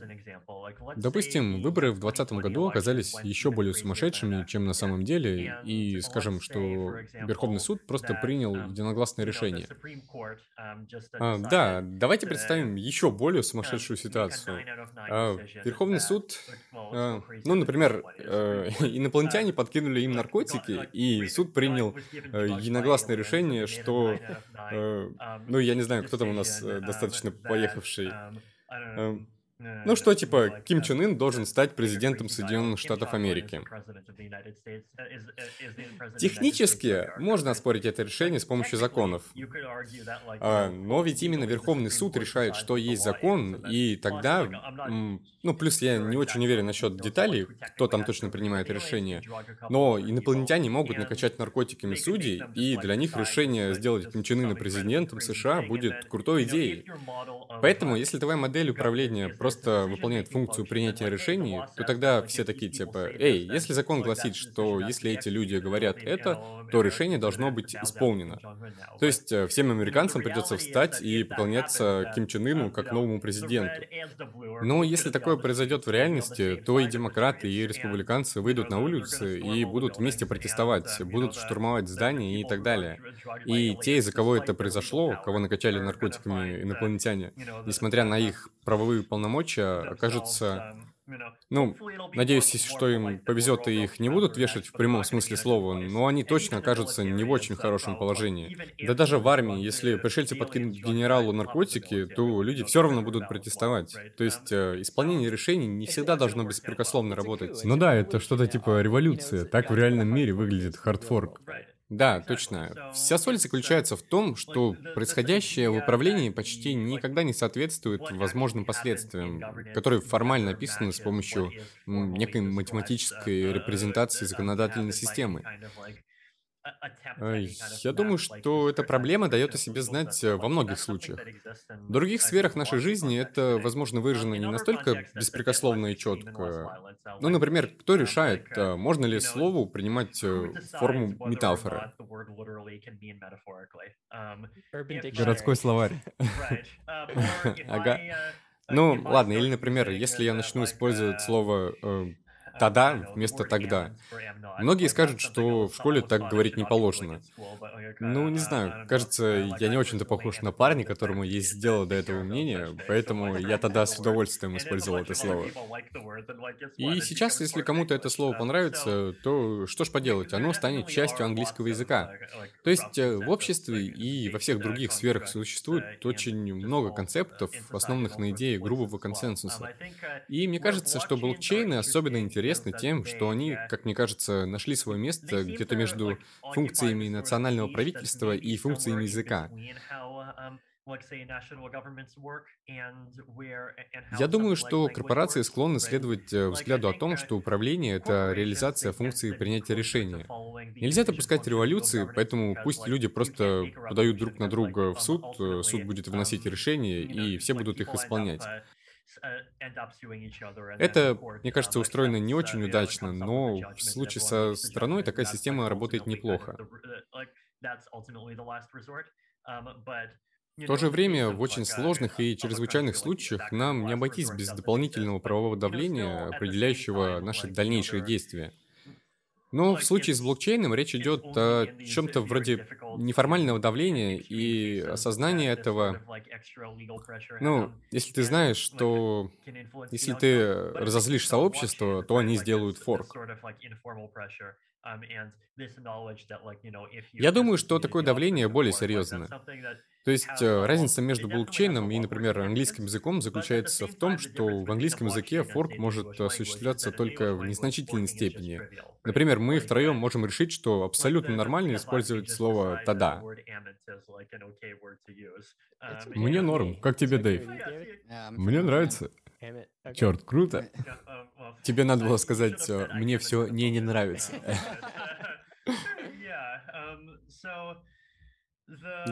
Допустим, выборы в 2020 году оказались еще более сумасшедшими, чем на самом деле, и скажем, что Верховный суд просто принял единогласное решение. А, да, давайте представим еще более сумасшедшую ситуацию. А, Верховный суд, а, ну, например, э, <laughs> инопланетяне подкинули им наркотики, и суд принял э, единогласное решение, что, э, ну, я не знаю, кто там у нас достаточно поехавший, I don't know. Um, Ну что, типа, Ким Чен Ын должен стать президентом Соединенных Штатов Америки. Технически можно оспорить это решение с помощью законов. А, но ведь именно Верховный суд решает, что есть закон, и тогда... Ну, плюс я не очень уверен насчет деталей, кто там точно принимает решение, но инопланетяне могут накачать наркотиками судей, и для них решение сделать Ким Чен Ына президентом США будет крутой идеей. Поэтому, если твоя модель управления просто выполняет функцию принятия решений, то тогда все такие типа, эй, если закон гласит, что если эти люди говорят это, то решение должно быть исполнено. То есть э, всем американцам придется встать и поклоняться Ким Чен Ыну как новому президенту. Но если такое произойдет в реальности, то и демократы, и республиканцы выйдут на улицы и будут вместе протестовать, будут штурмовать здания и так далее. И те, из-за кого это произошло, кого накачали наркотиками инопланетяне, несмотря на их правовые полномочия, окажутся... Ну, надеюсь, что им повезет и их не будут вешать в прямом смысле слова, но они точно окажутся не в очень хорошем положении. Да даже в армии, если пришельцы подкинут генералу наркотики, то люди все равно будут протестовать. То есть э, исполнение решений не всегда должно беспрекословно работать. Ну да, это что-то типа революции. Так в реальном мире выглядит хардфорк. Да, точно. Вся соль заключается в том, что происходящее в управлении почти никогда не соответствует возможным последствиям, которые формально описаны с помощью некой математической репрезентации законодательной системы. Я думаю, что эта проблема дает о себе знать э, во многих случаях. В других сферах нашей жизни это, возможно, выражено не настолько беспрекословно и четко. Ну, например, кто решает, э, можно ли слову принимать э, форму метафоры? Городской словарь. <laughs> Ага. Ну, ладно, или, например, если я начну использовать слово тогда вместо тогда. Многие скажут, что в школе так говорить не положено. Ну, не знаю, кажется, я не очень-то похож на парня, которому есть дело до этого мнения, поэтому я тогда с удовольствием использовал это слово. И сейчас, если кому-то это слово понравится, то что ж поделать, оно станет частью английского языка. То есть э, в обществе и во всех других сферах существует очень много концептов, основанных на идее грубого консенсуса. И мне кажется, что блокчейны особенно интересны интересны тем, что они, как мне кажется, нашли свое место где-то между функциями национального правительства и функциями языка. Я думаю, что корпорации склонны следовать э, взгляду о том, что управление — это реализация функции принятия решения. Нельзя допускать революции, поэтому пусть люди просто подают друг на друга в суд, э, суд будет выносить решения, и все будут их исполнять. Это, мне кажется, устроено не очень удачно, но в случае со страной такая система работает неплохо. В то же время, в очень сложных и чрезвычайных случаях нам не обойтись без дополнительного правового давления, определяющего наши дальнейшие действия. Но в случае с блокчейном речь идет о чем-то вроде неформального давления и осознания этого. Ну, если ты знаешь, что если ты разозлишь сообщество, то они сделают форк. Я думаю, что такое давление более серьезное. То есть э, разница между блокчейном и, например, английским языком заключается в том, что в английском языке форк может осуществляться только в незначительной степени. Например, мы втроем можем решить, что абсолютно нормально использовать слово «тада». Мне норм. Как тебе, Дэйв? Мне нравится. Черт, круто. Тебе надо было сказать, э, мне все не не нравится. <laughs>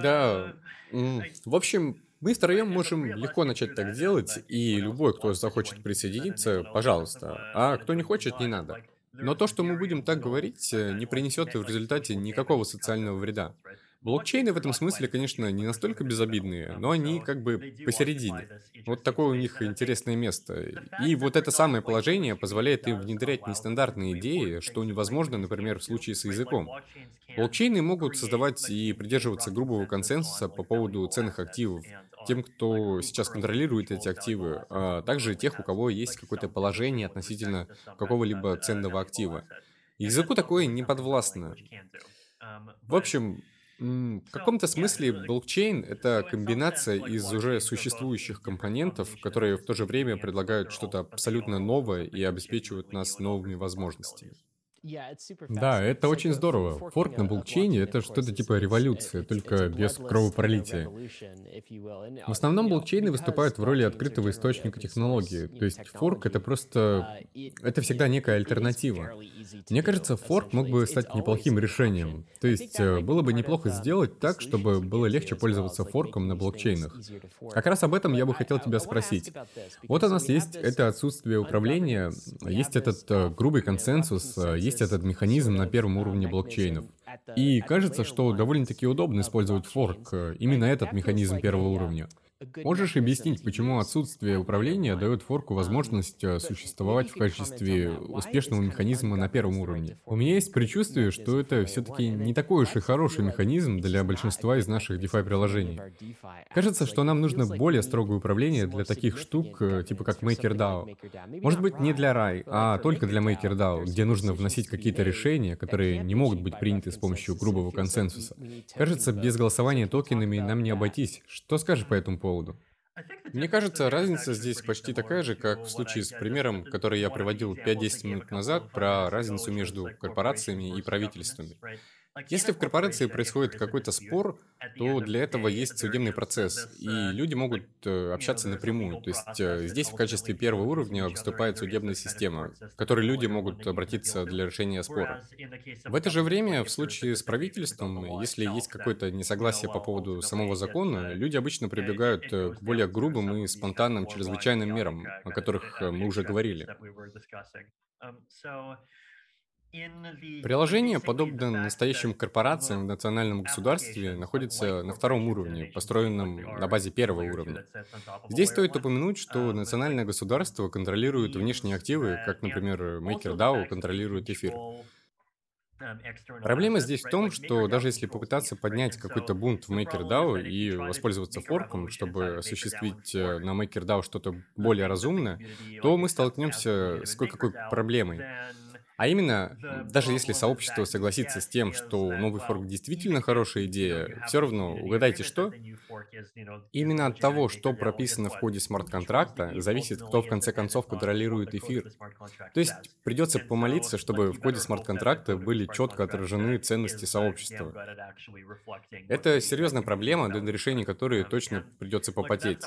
Да. В общем, мы втроем можем легко начать так делать, и любой, кто захочет присоединиться, пожалуйста. А кто не хочет, не надо. Но то, что мы будем так говорить, э, не принесет в результате никакого социального вреда. Блокчейны в этом смысле, конечно, не настолько безобидные, но они как бы посередине. Вот такое у них интересное место. И вот это самое положение позволяет им внедрять нестандартные идеи, что невозможно, например, в случае с языком. Блокчейны могут создавать и придерживаться грубого консенсуса по поводу ценных активов, тем, кто сейчас контролирует эти активы, а также тех, у кого есть какое-то положение относительно какого-либо ценного актива. Языку такое не подвластно. В общем, в каком-то смысле блокчейн — это комбинация из уже существующих компонентов, которые в то же время предлагают что-то абсолютно новое и обеспечивают нас новыми возможностями. Да, это очень здорово. Форк на блокчейне — это что-то типа революции, только без кровопролития. В основном блокчейны выступают в роли открытого источника технологии, то есть форк — это просто... Это всегда некая альтернатива. Мне кажется, форк мог бы стать неплохим решением. То есть э, было бы неплохо сделать так, чтобы было легче пользоваться форком на блокчейнах. Как раз об этом я бы хотел тебя спросить. Вот у нас есть это отсутствие управления, есть этот э, грубый консенсус, есть есть этот механизм на первом уровне блокчейнов. И кажется, что довольно-таки удобно использовать форк, э, именно этот механизм первого уровня. Можешь объяснить, почему отсутствие управления дает форку возможность э, существовать в качестве успешного механизма на первом уровне? У меня есть предчувствие, что это все-таки не такой уж и хороший механизм для большинства из наших DeFi-приложений. Кажется, что нам нужно более строгое управление для таких штук, э, типа как MakerDAO. Может быть, не для RAI, а только для MakerDAO, где нужно вносить какие-то решения, которые не могут быть приняты с помощью грубого консенсуса. Кажется, без голосования токенами нам не обойтись. Что скажешь по этому поводу? Поводу. Мне кажется, разница здесь почти такая же, как в случае с примером, который я приводил 5-10 минут назад про разницу между корпорациями и правительствами. Если в корпорации происходит какой-то спор, то для этого есть судебный процесс, и люди могут э, общаться напрямую. То есть э, здесь в качестве первого уровня выступает судебная система, к которой люди могут обратиться для решения спора. В это же время, в случае с правительством, если есть какое-то несогласие по поводу самого закона, люди обычно прибегают э, к более грубым и спонтанным чрезвычайным мерам, о которых мы уже говорили. Приложение, подобно настоящим корпорациям в национальном государстве, находится на втором уровне, построенном на базе первого уровня. Здесь стоит упомянуть, что национальное государство контролирует внешние активы, как, например, MakerDAO контролирует эфир. Проблема здесь в том, что даже если попытаться поднять какой-то бунт в MakerDAO и воспользоваться форком, чтобы осуществить э, на MakerDAO что-то более разумное, то мы столкнемся с кое-какой проблемой. А именно, даже если сообщество согласится с тем, что новый форк действительно хорошая идея, все равно, угадайте что? Именно от того, что прописано в коде смарт-контракта, зависит, кто в конце концов контролирует эфир. То есть придется помолиться, чтобы в коде смарт-контракта были четко отражены ценности сообщества. Это серьезная проблема, для решения которой точно придется попотеть.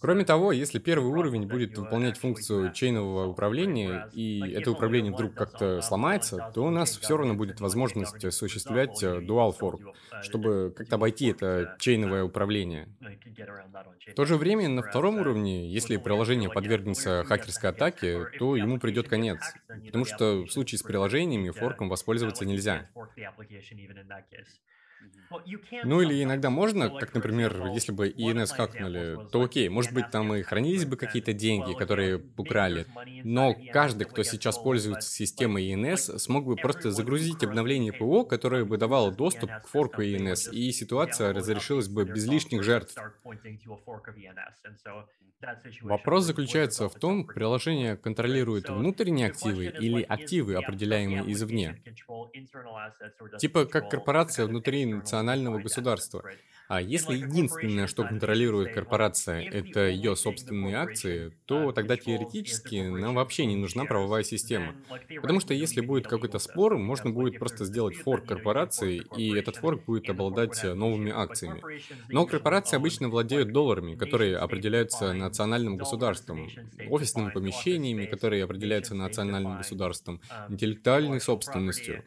Кроме того, если первый уровень будет выполнять функцию чейнового управления, и это управление вдруг как-то сломается, то у нас все равно будет возможность осуществлять э, dual fork, чтобы как-то обойти это чейновое управление. В то же время на втором уровне, если приложение подвергнется хакерской атаке, то ему придет конец, потому что в случае с приложениями форком воспользоваться нельзя. Ну или иногда можно, как, например, если бы ИНС хакнули, то окей, может быть, там и хранились бы какие-то деньги, которые украли, но каждый, кто сейчас пользуется системой ИНС, смог бы просто загрузить обновление ПО, которое бы давало доступ к форку ИНС, и ситуация разрешилась бы без лишних жертв. Вопрос заключается в том, приложение контролирует внутренние активы или активы, определяемые извне. Типа как корпорация внутри национального государства. А если единственное, что контролирует корпорация, это ее собственные акции, то тогда теоретически нам вообще не нужна правовая система. Потому что если будет какой-то спор, можно будет просто сделать форк корпорации, и этот форк будет обладать новыми акциями. Но корпорации обычно владеют долларами, которые определяются национальным государством, офисными помещениями, которые определяются национальным государством, интеллектуальной собственностью.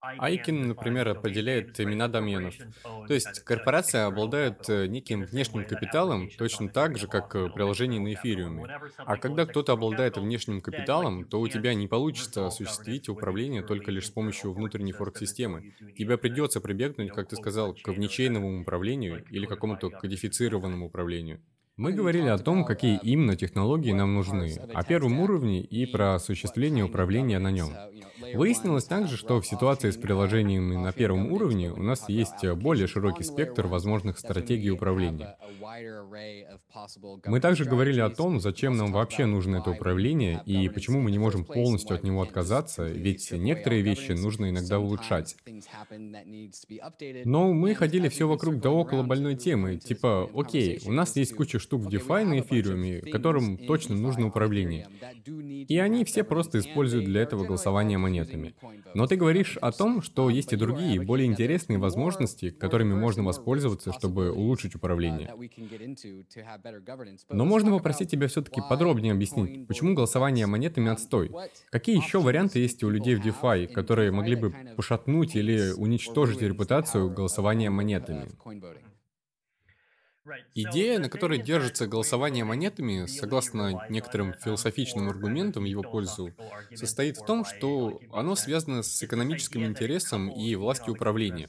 Айкин, например, определяет имена доменов. То есть корпорация обладает э, неким внешним капиталом точно так же, как э, приложение на эфириуме. А когда кто-то обладает внешним капиталом, то у тебя не получится осуществить управление только лишь с помощью внутренней форк-системы. Тебе придется прибегнуть, как ты сказал, к внечейному управлению или какому-то кодифицированному управлению. Мы говорили о том, какие именно технологии нам нужны, о первом уровне и про осуществление управления на нем. Выяснилось также, что в ситуации с приложениями на первом уровне у нас есть более широкий спектр возможных стратегий управления. Мы также говорили о том, зачем нам вообще нужно это управление и почему мы не можем полностью от него отказаться, ведь некоторые вещи нужно иногда улучшать. Но мы ходили все вокруг да около больной темы, типа, окей, у нас есть куча штук в DeFi на эфириуме, которым точно нужно управление. И они все просто используют для этого голосование монетами. Но ты говоришь о том, что есть и другие, более интересные возможности, которыми можно воспользоваться, чтобы улучшить управление. Но можно попросить тебя все-таки подробнее объяснить, почему голосование монетами отстой? Какие еще варианты есть у людей в DeFi, которые могли бы пошатнуть или уничтожить репутацию голосования монетами? Идея, на которой держится голосование монетами, согласно некоторым философичным аргументам в его пользу, состоит в том, что оно связано с экономическим интересом и властью управления.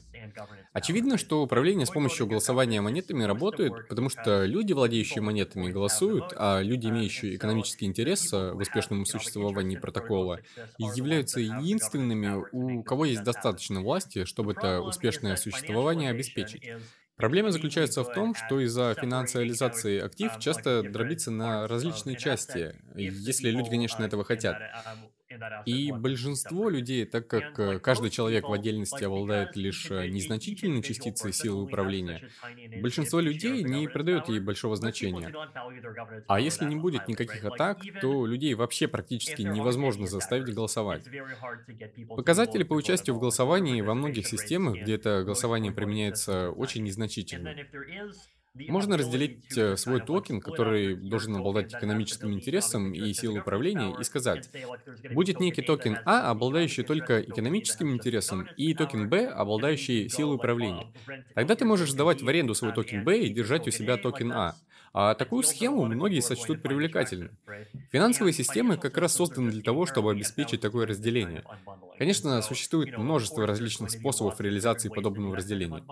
Очевидно, что управление с помощью голосования монетами работает, потому что люди, владеющие монетами, голосуют, а люди, имеющие экономический интерес в успешном существовании протокола, являются единственными, у кого есть достаточно власти, чтобы это успешное существование обеспечить. Проблема заключается в том, что из-за финансиализации актив часто дробится на различные части, если люди, конечно, этого хотят. И большинство людей, так как э, каждый человек в отдельности обладает лишь э, незначительной частицей силы управления, большинство людей не придают ей большого значения. А если не будет никаких атак, то людей вообще практически невозможно заставить голосовать. Показатели по участию в голосовании во многих системах, где это голосование применяется, очень незначительны. Можно разделить э, свой токен, который должен обладать экономическим интересом и силой управления, и сказать, будет некий токен А, обладающий только экономическим интересом, и токен Б, обладающий силой управления. Тогда ты можешь сдавать в аренду свой токен Б и держать у себя токен А. А такую схему многие сочтут привлекательной. Финансовые системы как раз созданы для того, чтобы обеспечить такое разделение. Конечно, существует множество различных способов реализации подобного разделения.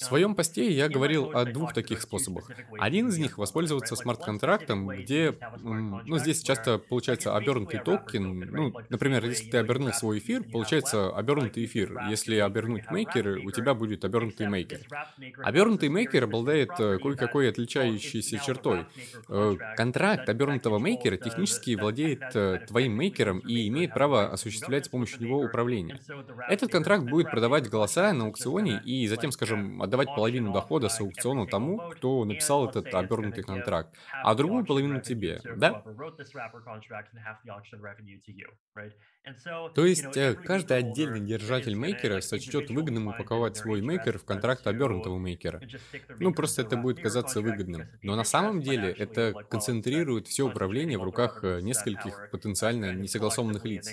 В своем посте я говорил о двух таких способах. Один из них — воспользоваться смарт-контрактом, где, ну, здесь часто получается обернутый токен. Ну, например, если ты обернул свой эфир, получается обернутый эфир. Если обернуть мейкер, у тебя будет обернутый мейкер. Обернутый мейкер обладает э, кое-какой отличающейся чертой. Э, контракт обернутого мейкера технически владеет э, твоим мейкером и имеет право осуществлять с помощью него управление. Этот контракт будет продавать голоса на аукционе и затем, скажем, отдавать половину дохода с аукциона тому, кто написал этот обернутый контракт, а другую половину тебе, да? То есть э, каждый отдельный держатель мейкера сочтет выгодным упаковать свой мейкер в контракт обернутого мейкера. Ну, просто это будет казаться выгодным. Но на самом деле это концентрирует все управление в руках э, нескольких потенциально несогласованных лиц.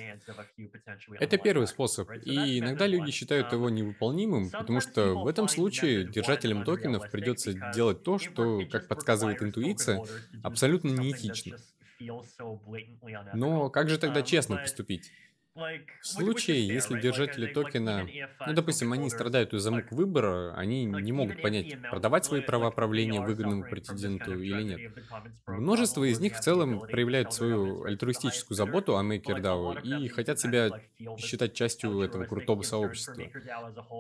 Это первый способ, и иногда люди считают его невыполнимым, потому что в этом случае держателям токенов придется делать то, что, как подсказывает интуиция, абсолютно неэтично. Но как же тогда честно поступить? В случае, если держатели токена, ну, допустим, они страдают из-за мук выбора, они не могут понять, продавать свои права правления выгодному претенденту или нет. Множество из них в целом проявляют свою альтруистическую заботу о MakerDAO и хотят себя считать частью этого крутого сообщества.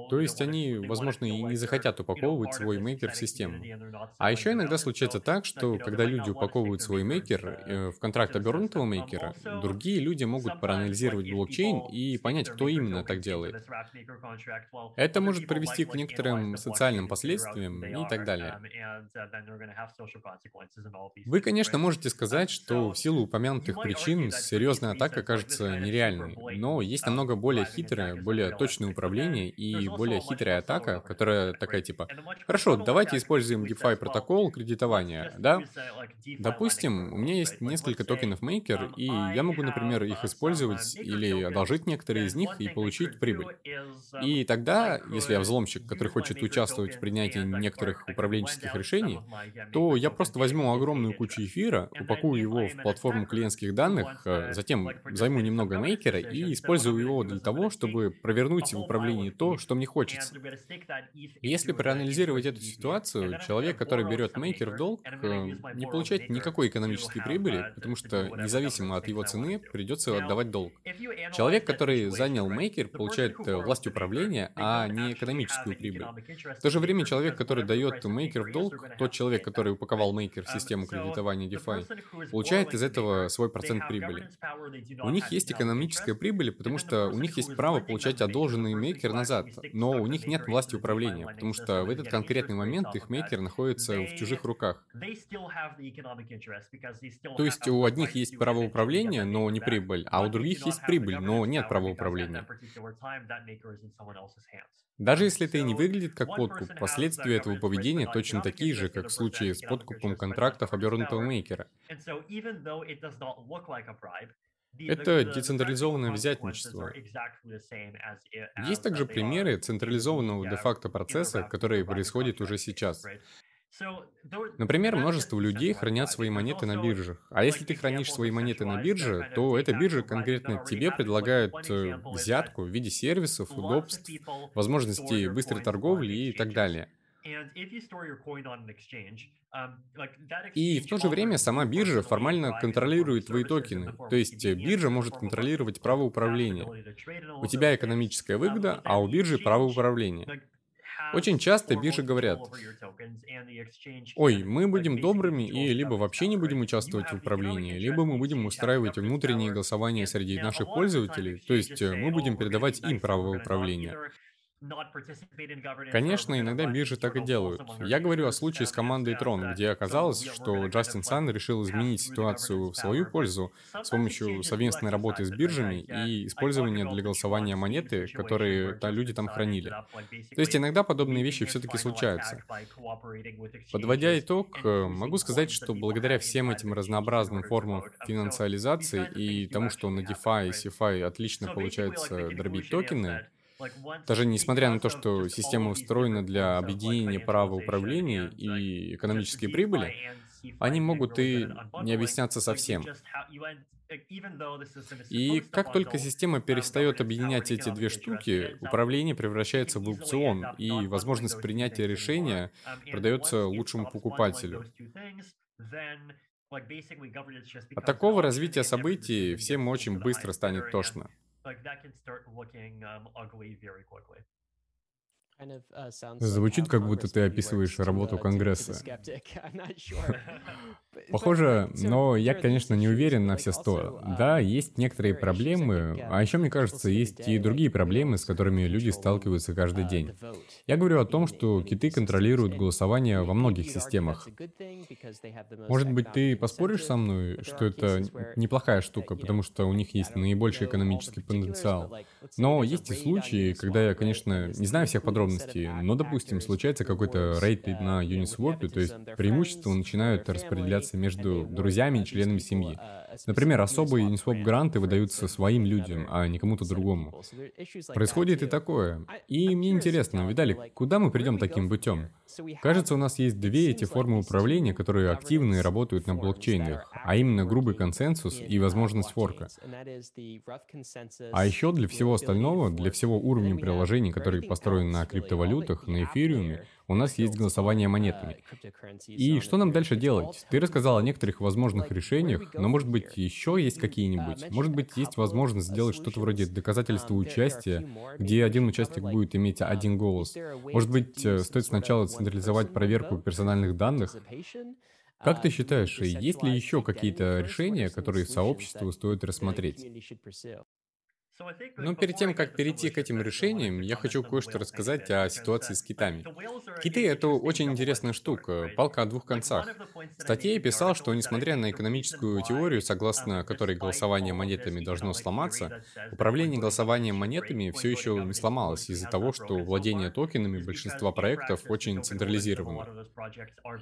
То есть они, возможно, и не захотят упаковывать свой мейкер в систему. А еще иногда случается так, что когда люди упаковывают свой мейкер э, в контракт обернутого мейкера, другие люди могут проанализировать блокчейн и понять, кто именно так делает. Это может привести к некоторым социальным последствиям и так далее. Вы, конечно, можете сказать, что в силу упомянутых причин серьезная атака кажется нереальной, но есть намного более хитрое, более точное управление и более хитрая атака, которая такая типа, хорошо, давайте используем DeFi протокол кредитования, да? Допустим, у меня есть несколько токенов Maker, и я могу, например, их использовать или одолжить некоторые из них и получить прибыль. И тогда, если я взломщик, который хочет участвовать в принятии некоторых управленческих решений, то я просто возьму огромную кучу эфира, упакую его в платформу клиентских данных, э, затем займу немного мейкера и использую его для того, чтобы провернуть в управлении то, что мне хочется. Если проанализировать эту ситуацию, человек, который берет мейкер в долг, э, не получает никакой экономической прибыли, потому что независимо от его цены придется отдавать долг. Человек, который занял мейкер, получает э, власть управления, а не экономическую прибыль. В то же время человек, который дает мейкер в долг, тот человек, который упаковал мейкер в систему кредитования DeFi, получает из этого свой процент прибыли. У них есть экономическая прибыль, потому что у них есть право получать одолженный мейкер назад, но у них нет власти управления, потому что в этот конкретный момент их мейкер находится в чужих руках. То есть у одних есть право управления, но не прибыль, а у других есть прибыль, но нет права управления. Даже если это и не выглядит как подкуп, последствия этого поведения точно такие же, как в случае с подкупом контрактов обернутого мейкера. Это децентрализованное взятничество. Есть также примеры централизованного де-факто процесса, который происходит уже сейчас. Например, множество людей хранят свои монеты на биржах. А если ты хранишь свои монеты на бирже, то эта биржа конкретно тебе предлагает э, взятку в виде сервисов, удобств, возможностей быстрой торговли и так далее. И в то же время сама биржа формально контролирует твои токены. То есть э, биржа может контролировать право управления. У тебя экономическая выгода, а у биржи право управления. Очень часто биржи говорят, ой, мы будем добрыми и либо вообще не будем участвовать в управлении, либо мы будем устраивать внутренние голосования среди наших пользователей, то есть э, мы будем передавать им право управления. Конечно, иногда биржи так и делают. Я говорю о случае с командой Tron, где оказалось, что Джастин Сан решил изменить ситуацию в свою пользу с помощью совместной работы с биржами и использования для голосования монеты, которые люди там хранили. То есть иногда подобные вещи все-таки случаются. Подводя итог, э, могу сказать, что благодаря всем этим разнообразным формам финансиализации и тому, что на DeFi и CeFi отлично получается дробить токены, даже несмотря на то, что система устроена для объединения права управления и экономической прибыли, они могут и не объясняться совсем. И как только система перестает объединять эти две штуки, управление превращается в опцион, и возможность принятия решения продается лучшему покупателю. От такого развития событий всем очень быстро станет тошно. Like that can start looking um, ugly very quickly. Uh, Звучит, как будто ты описываешь работу Конгресса. <laughs> <laughs> Похоже, но я, конечно, не уверен на все сто. Uh, да, есть некоторые проблемы, а еще, мне кажется, есть и другие проблемы, с которыми люди сталкиваются каждый uh, день. Я говорю о том, что киты контролируют голосование во многих системах. Может быть, ты поспоришь со мной, что это неплохая штука, потому что у них есть наибольший экономический потенциал. Но есть и случаи, когда я, конечно, не знаю всех подробностей, но, допустим, случается какой-то рейд на Uniswap, то есть преимущества начинают распределяться между друзьями и членами семьи. Например, особые Uniswap гранты выдаются своим людям, а не кому-то другому. Происходит и такое. И мне интересно, Видали, куда мы придем таким путем? Кажется, у нас есть две эти формы управления, которые активны и работают на блокчейнах, а именно грубый консенсус и возможность форка. А еще для всего остального, для всего уровня приложений, которые построены на криптовалютах, на эфириуме, у нас есть голосование монетами. И что нам дальше делать? Ты рассказал о некоторых возможных решениях, но может быть еще есть какие-нибудь? Может быть есть возможность сделать что-то вроде доказательства участия, где один участник будет иметь один голос? Может быть, э, стоит сначала централизовать проверку персональных данных? Как ты считаешь, есть ли еще какие-то решения, которые сообществу стоит рассмотреть? Но перед тем, как перейти к этим решениям, я хочу кое-что рассказать о ситуации с китами. Киты — это очень интересная штука, палка о двух концах. В статье я писал, что несмотря на экономическую теорию, согласно которой голосование монетами должно сломаться, управление голосованием монетами все еще не сломалось из-за того, что владение токенами большинства проектов очень централизировано.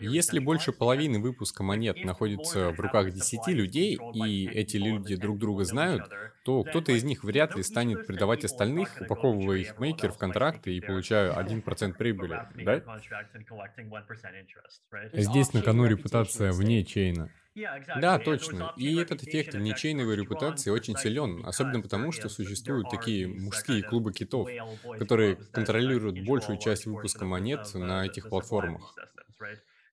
Если больше половины выпуска монет находится в руках 10 людей, и эти люди друг друга знают, то кто-то из них вряд ли станет предавать остальных, упаковывая их мейкер в контракты и получая 1% прибыли, да? Здесь на кону репутация вне чейна. Да, точно. И этот эффект внечейновой репутации очень силен, особенно потому, что существуют такие мужские клубы китов, которые контролируют большую часть выпуска монет на этих платформах.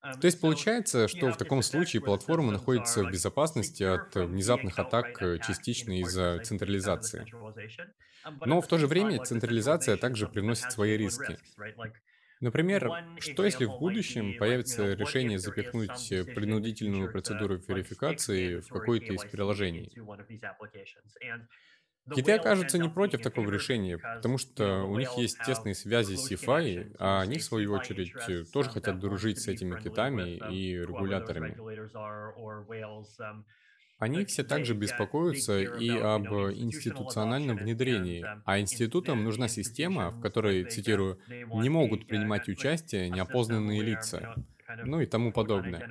То есть получается, что в таком случае платформа находится в безопасности от внезапных атак э, частично из-за централизации. Но в то же время централизация также приносит свои риски. Например, что если в будущем появится решение запихнуть э, принудительную процедуру верификации в какое-то из приложений? Китай окажутся не против такого решения, потому что у них есть тесные связи с EFI, а они, в свою очередь, тоже хотят дружить с этими китами и регуляторами. Они все также беспокоятся и об институциональном внедрении, а институтам нужна система, в которой, цитирую, «не могут принимать участие неопознанные лица» ну и тому подобное.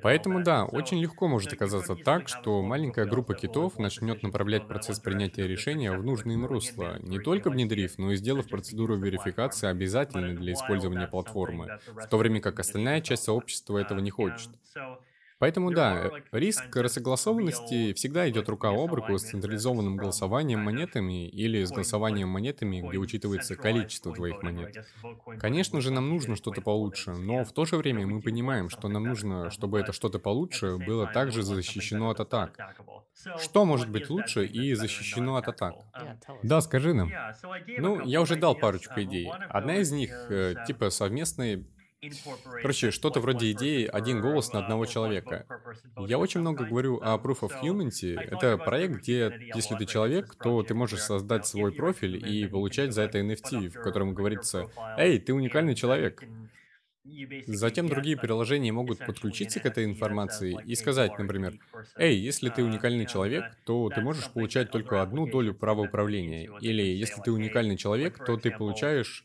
Поэтому да, очень легко может оказаться так, что маленькая группа китов начнет направлять процесс принятия решения в нужное им русло, не только внедрив, но и сделав процедуру верификации обязательной для использования платформы, в то время как остальная часть сообщества этого не хочет. Поэтому да, риск рассогласованности всегда идет рука об руку с централизованным голосованием монетами или с голосованием монетами, где учитывается количество твоих монет. Конечно же, нам нужно что-то получше, но в то же время мы понимаем, что нам нужно, чтобы это что-то получше было также защищено от атак. Что может быть лучше и защищено от атак? Да, скажи нам. Ну, я уже дал парочку идей. Одна из них, э, типа совместные Короче, что-то вроде идеи «один голос на одного человека». Я очень много говорю о Proof of Humanity. Это проект, где, если ты человек, то ты можешь создать свой профиль и получать за это NFT, в котором говорится «Эй, ты уникальный человек». Затем другие приложения могут подключиться к этой информации и сказать, например, «Эй, если ты уникальный человек, то ты можешь получать только одну долю права управления». Или «Если ты уникальный человек, то ты получаешь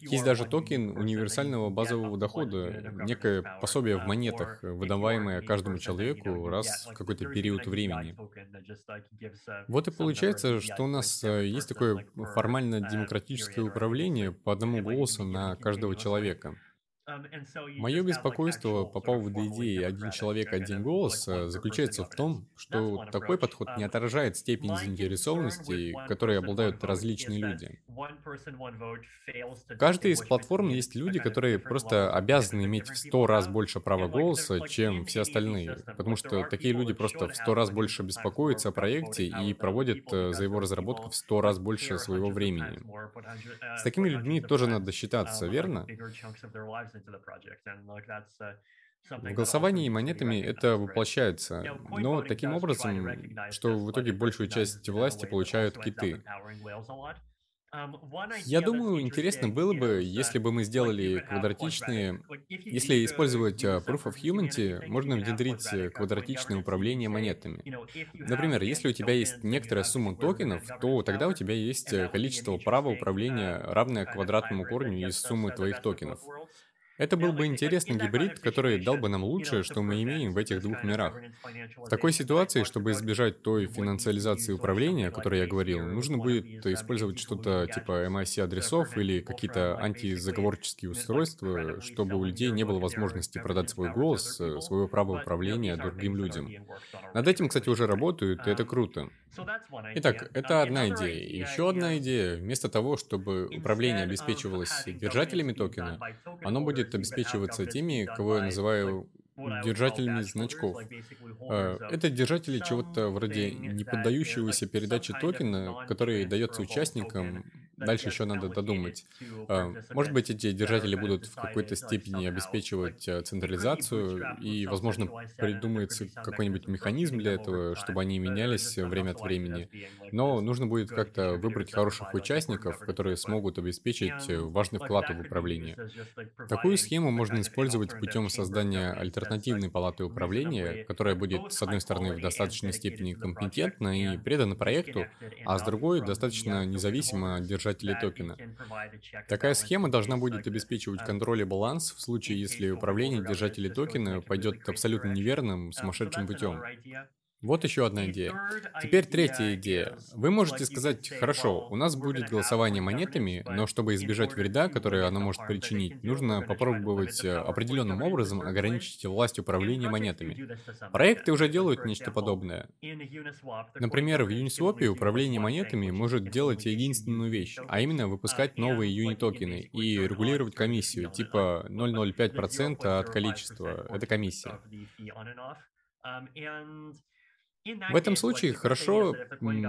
есть даже токен универсального базового дохода, некое пособие в монетах, выдаваемое каждому человеку раз в какой-то период времени. Вот и получается, что у нас есть такое формально демократическое управление по одному голосу на каждого человека. Um, Мое беспокойство по поводу идеи «один человек, один голос» э, заключается в том, что такой подход не um, отражает степень заинтересованности, которой обладают различные люди. В каждой из платформ есть люди, которые просто обязаны иметь в сто раз больше права голоса, чем все остальные, потому что такие люди просто в сто раз больше беспокоятся о проекте и проводят за его разработку в сто раз больше своего времени. С такими людьми тоже надо считаться, верно? В голосовании монетами это воплощается, но таким образом, что в итоге большую часть власти получают киты. Um, Я думаю, интересно было бы, если бы мы сделали квадратичные... Если использовать uh, Proof of Humanity, можно внедрить квадратичное управление монетами. Например, если у тебя есть некоторая сумма токенов, то тогда у тебя есть количество права управления, равное квадратному корню из суммы твоих токенов. Это был бы интересный гибрид, который дал бы нам лучшее, что мы имеем в этих двух мирах. В такой ситуации, чтобы избежать той финансиализации управления, о которой я говорил, нужно будет использовать что-то типа MIC-адресов или какие-то антизаговорческие устройства, чтобы у людей не было возможности продать свой голос, э, своего права управления другим людям. Над этим, кстати, уже работают, и это круто. Итак, это одна идея. И еще одна идея. Вместо того, чтобы управление обеспечивалось держателями токена, оно будет обеспечиваться теми, кого я называю держателями значков. А, это держатели чего-то вроде неподдающегося передаче токена, который дается участникам Дальше еще надо додумать. А, может быть, эти держатели будут в какой-то степени обеспечивать э, централизацию, и, возможно, придумается какой-нибудь механизм для этого, чтобы они менялись время от времени. Но нужно будет как-то выбрать хороших участников, которые смогут обеспечить э, важный вклад в управление. Такую схему можно использовать путем создания альтернативной палаты управления, которая будет, с одной стороны, в достаточной степени компетентна и предана проекту, а с другой, достаточно независимо от держателей токена. Такая схема должна будет обеспечивать контроль и баланс в случае, если управление держателей токена пойдет абсолютно неверным, сумасшедшим путем. Вот еще одна идея. Теперь третья идея. Вы можете сказать, хорошо, у нас будет голосование монетами, но чтобы избежать вреда, который оно может причинить, нужно попробовать э, определенным образом ограничить власть управления монетами. Проекты уже делают нечто подобное. Например, в Uniswap управление монетами может делать единственную вещь, а именно выпускать новые юнитокены и регулировать комиссию, типа 0,05% от количества. Это комиссия. В этом случае хорошо,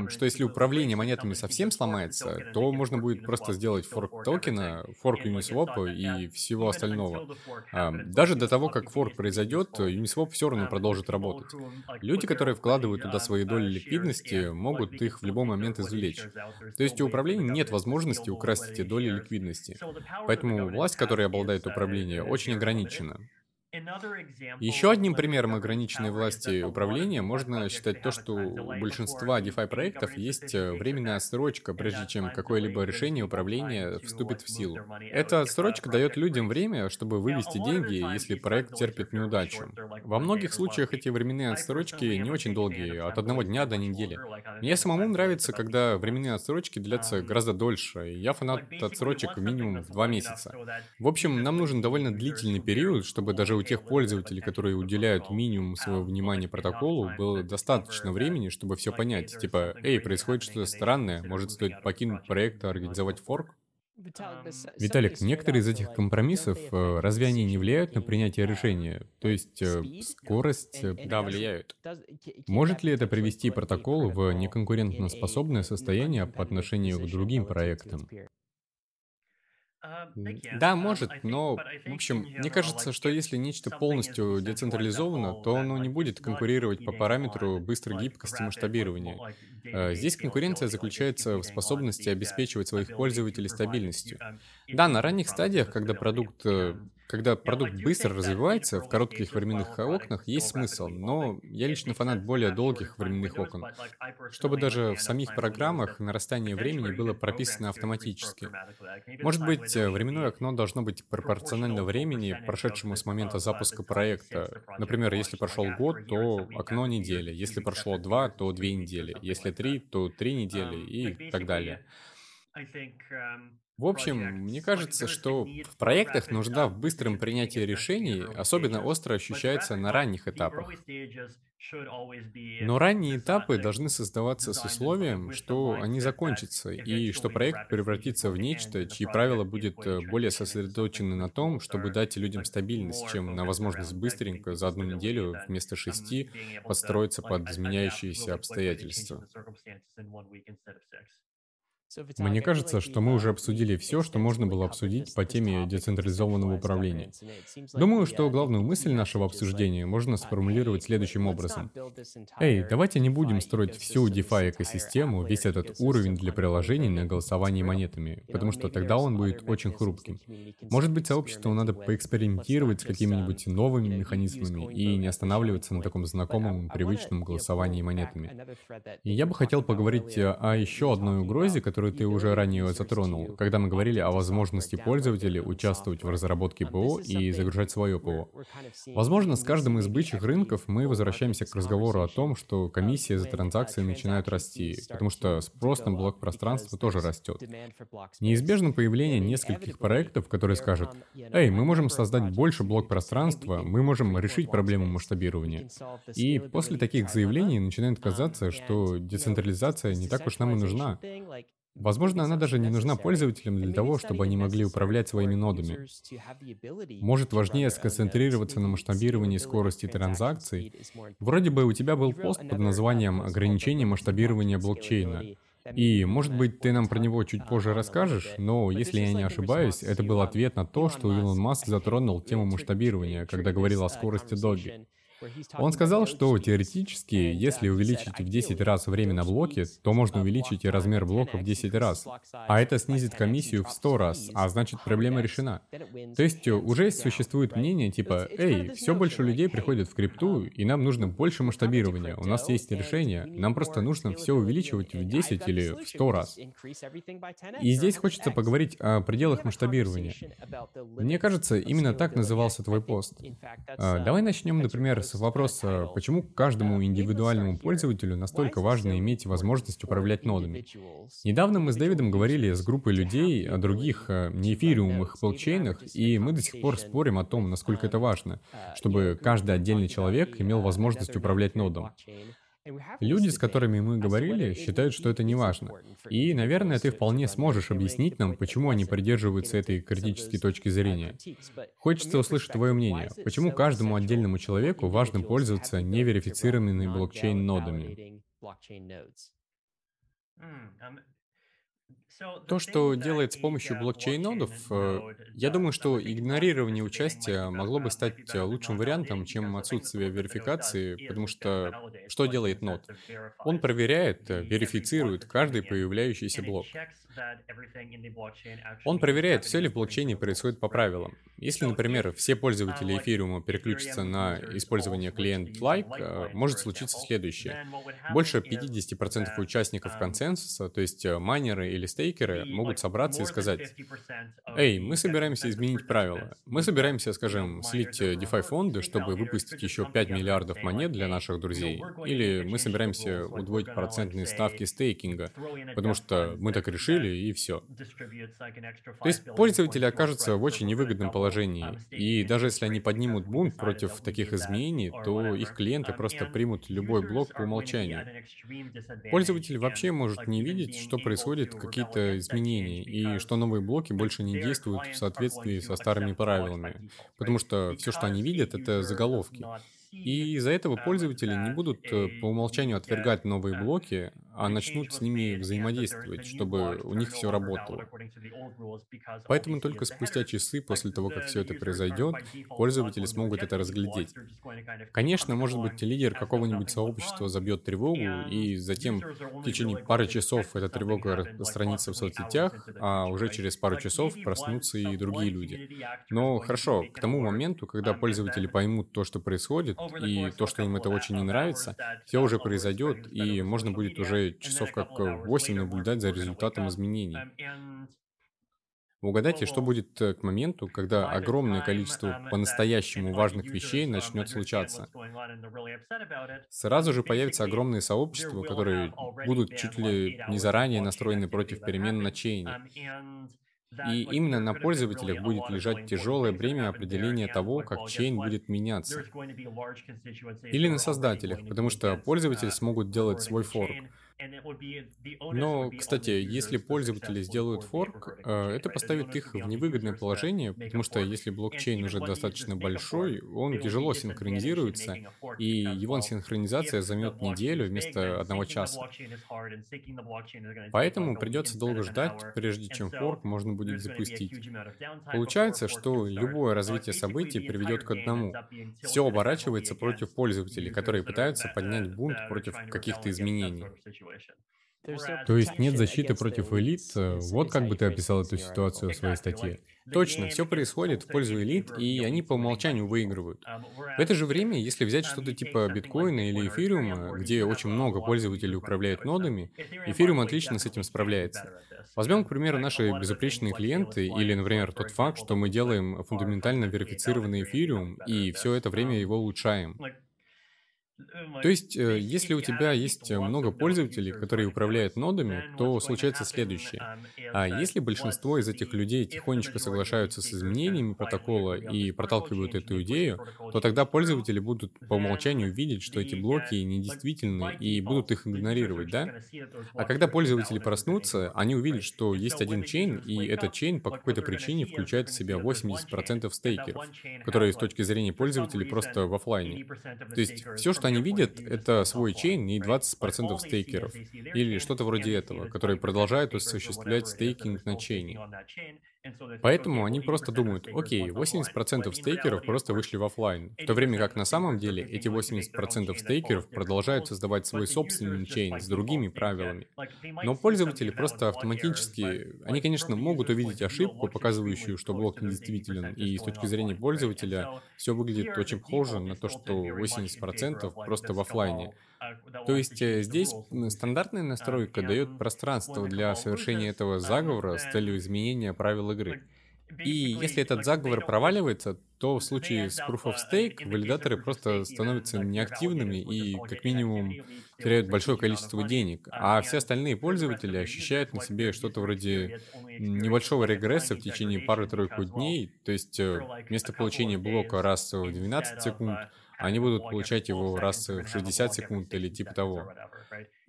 что если управление монетами совсем сломается, то можно будет просто сделать форк токена, форк Uniswap и всего остального. Даже до того, как форк произойдет, Uniswap все равно продолжит работать. Люди, которые вкладывают туда свои доли ликвидности, могут их в любой момент извлечь. То есть у управления нет возможности украсть эти доли ликвидности. Поэтому власть, которой обладает управление, очень ограничена. Еще одним примером ограниченной власти управления можно считать то, что у большинства DeFi проектов есть э, временная отсрочка, прежде чем какое-либо решение управления вступит в силу. Эта отсрочка дает людям время, чтобы вывести деньги, если проект терпит неудачу. Во многих случаях эти временные отсрочки не очень долгие, от одного дня до недели. Мне самому нравится, когда временные отсрочки длятся гораздо дольше, и я фанат отсрочек минимум в два месяца. В общем, нам нужен довольно длительный период, чтобы даже у тех пользователей, которые уделяют минимум своего внимания протоколу, было достаточно времени, чтобы все понять. Типа, эй, происходит что-то странное, может стоит покинуть проект и организовать форк? Виталик, некоторые из этих компромиссов, э, разве они не влияют на принятие решения? То есть э, скорость, э, да, влияют. Может ли это привести протокол в неконкурентоспособное состояние по отношению к другим проектам? Да, может, но, в общем, мне кажется, что если нечто полностью децентрализовано, то оно не будет конкурировать по параметру быстрой гибкости масштабирования. Э, здесь конкуренция заключается в способности обеспечивать своих пользователей стабильностью. Да, на ранних стадиях, когда продукт э, когда продукт быстро развивается в коротких временных окнах, есть смысл, но я лично фанат более долгих временных окон, чтобы даже в самих программах нарастание времени было прописано автоматически. Может быть, временное окно должно быть пропорционально времени, прошедшему с момента запуска проекта. Например, если прошел год, то окно недели, если прошло два, то две недели, если три, то три недели и так далее. В общем, мне кажется, что в проектах нужда в быстром принятии решений особенно остро ощущается на ранних этапах. Но ранние этапы должны создаваться с условием, что они закончатся, и что проект превратится в нечто, чьи правила будет э, более сосредоточены на том, чтобы дать людям стабильность, чем на возможность быстренько за одну неделю вместо шести подстроиться под изменяющиеся обстоятельства. Мне кажется, что мы уже обсудили все, что можно было обсудить по теме децентрализованного управления. Думаю, что главную мысль нашего обсуждения можно сформулировать следующим образом. Эй, давайте не будем строить всю DeFi-экосистему, весь этот уровень для приложений на голосовании монетами, потому что тогда он будет очень хрупким. Может быть, сообществу надо поэкспериментировать с какими-нибудь новыми механизмами и не останавливаться на таком знакомом, привычном голосовании монетами. И я бы хотел поговорить о еще одной угрозе, которая которую ты уже ранее затронул, когда мы говорили о возможности пользователей участвовать в разработке ПО и загружать свое ПО. Возможно, с каждым из бычьих рынков мы возвращаемся к разговору о том, что комиссия за транзакции начинают расти, потому что спрос на блок пространства тоже растет. Неизбежно появление нескольких проектов, которые скажут, «Эй, мы можем создать больше блок пространства, мы можем решить проблему масштабирования». И после таких заявлений начинает казаться, что децентрализация не так уж нам и нужна. Возможно, она даже не нужна пользователям для того, чтобы они могли управлять своими нодами. Может, важнее сконцентрироваться на масштабировании скорости транзакций. Вроде бы у тебя был пост под названием «Ограничение масштабирования блокчейна». И, может быть, ты нам про него чуть позже расскажешь, но, если я не ошибаюсь, это был ответ на то, что Илон Маск затронул тему масштабирования, когда говорил о скорости Доги. Он сказал, что теоретически, если увеличить в 10 раз время на блоке, то можно увеличить и размер блока в 10 раз. А это снизит комиссию в 100 раз, а значит проблема решена. То есть уже существует мнение типа, эй, все больше людей приходят в крипту, и нам нужно больше масштабирования, у нас есть решение, нам просто нужно все увеличивать в 10 или в 100 раз. И здесь хочется поговорить о пределах масштабирования. Мне кажется, именно так назывался твой пост. Давай начнем, например, с вопроса, почему каждому индивидуальному пользователю настолько важно иметь возможность управлять нодами. Недавно мы с Дэвидом говорили с группой людей о других э, неэфириумных блокчейнах, и мы до сих пор спорим о том, насколько это важно, чтобы каждый отдельный человек имел возможность управлять нодом. Люди, с которыми мы говорили, считают, что это не важно. И, наверное, ты вполне сможешь объяснить нам, почему они придерживаются этой критической точки зрения. Хочется услышать твое мнение. Почему каждому отдельному человеку важно пользоваться неверифицированными блокчейн-нодами? То, что делает с помощью блокчейн-нодов, э, я думаю, что игнорирование участия могло бы стать лучшим вариантом, чем отсутствие верификации, потому что что делает нод? Он проверяет, верифицирует каждый появляющийся блок. Он проверяет, все ли в блокчейне происходит по правилам. Если, например, все пользователи эфириума переключатся на использование клиент-like, э, может случиться следующее. Больше 50% участников консенсуса, то есть э, майнеры или стейкеры, могут собраться и сказать, «Эй, мы собираемся изменить правила. Мы собираемся, скажем, слить э, DeFi фонды, чтобы выпустить еще 5 миллиардов монет для наших друзей. Или мы собираемся удвоить процентные ставки стейкинга, потому что мы так решили, и все. То есть пользователи окажутся в очень невыгодном положении, и даже если они поднимут бунт против таких изменений, то их клиенты просто примут любой блок по умолчанию. Пользователь вообще может не видеть, что происходят какие-то изменения, и что новые блоки больше не действуют в соответствии со старыми правилами, потому что все, что они видят, это заголовки. И из-за этого пользователи не будут э, по умолчанию отвергать новые блоки, а начнут с ними взаимодействовать, чтобы у них все работало. Поэтому только спустя часы после того, как все это произойдет, пользователи смогут это разглядеть. Конечно, может быть, лидер какого-нибудь сообщества забьет тревогу, и затем в течение пары часов эта тревога распространится в соцсетях, а уже через пару часов проснутся и другие люди. Но хорошо, к тому моменту, когда пользователи поймут то, что происходит, и то, что им это очень не нравится, все уже произойдет, и можно будет уже часов как 8 наблюдать за результатом изменений. Угадайте, что будет э, к моменту, когда огромное количество по-настоящему важных вещей начнет случаться. Сразу же появятся огромные сообщества, которые будут чуть ли не заранее настроены против перемен на чейне. И именно на пользователях будет лежать тяжелое бремя определения того, как чейн будет меняться. Или на создателях, потому что пользователи смогут делать свой форк. Но, кстати, если пользователи сделают форк, э, это поставит их в невыгодное положение, потому что если блокчейн уже достаточно большой, он тяжело синхронизируется, и его синхронизация займет неделю вместо одного часа. Поэтому придется долго ждать, прежде чем форк можно будет запустить. Получается, что любое развитие событий приведет к одному. Все оборачивается против пользователей, которые пытаются поднять бунт против каких-то изменений. То есть нет защиты против элит? Э, вот как бы ты описал эту ситуацию в своей статье. Точно, все происходит в пользу элит, и они по умолчанию выигрывают. В это же время, если взять что-то типа биткоина или эфириума, где очень много пользователей управляют нодами, эфириум отлично с этим справляется. Возьмем, к примеру, наши безупречные клиенты или, например, тот факт, что мы делаем фундаментально верифицированный эфириум и все это время его улучшаем. То есть, э, если у тебя есть много пользователей, которые управляют нодами, то случается следующее. А если большинство из этих людей тихонечко соглашаются с изменениями протокола и проталкивают эту идею, то тогда пользователи будут по умолчанию видеть, что эти блоки недействительны и будут их игнорировать, да? А когда пользователи проснутся, они увидят, что есть один чейн, и этот чейн по какой-то причине включает в себя 80% стейкеров, которые с точки зрения пользователей просто в офлайне. То есть все, что они видят, это свой чейн и 20% стейкеров, или что-то вроде этого, которые продолжают осуществлять стейкинг на чейне. Поэтому они просто думают, окей, 80% стейкеров просто вышли в офлайн, в то время как на самом деле эти 80% стейкеров продолжают создавать свой собственный чейн с другими правилами. Но пользователи просто автоматически, они, конечно, могут увидеть ошибку, показывающую, что блок недействителен, и с точки зрения пользователя все выглядит очень похоже на то, что 80% просто в офлайне. То есть э, здесь стандартная настройка дает пространство для совершения этого заговора с целью изменения правил игры. И если этот заговор проваливается, то в случае с Proof of Stake валидаторы просто становятся неактивными и как минимум теряют большое количество денег, а все остальные пользователи ощущают на себе что-то вроде небольшого регресса в течение пары-тройку дней, то есть э, вместо получения блока раз в 12 секунд, они будут получать его раз в 60 секунд или типа того.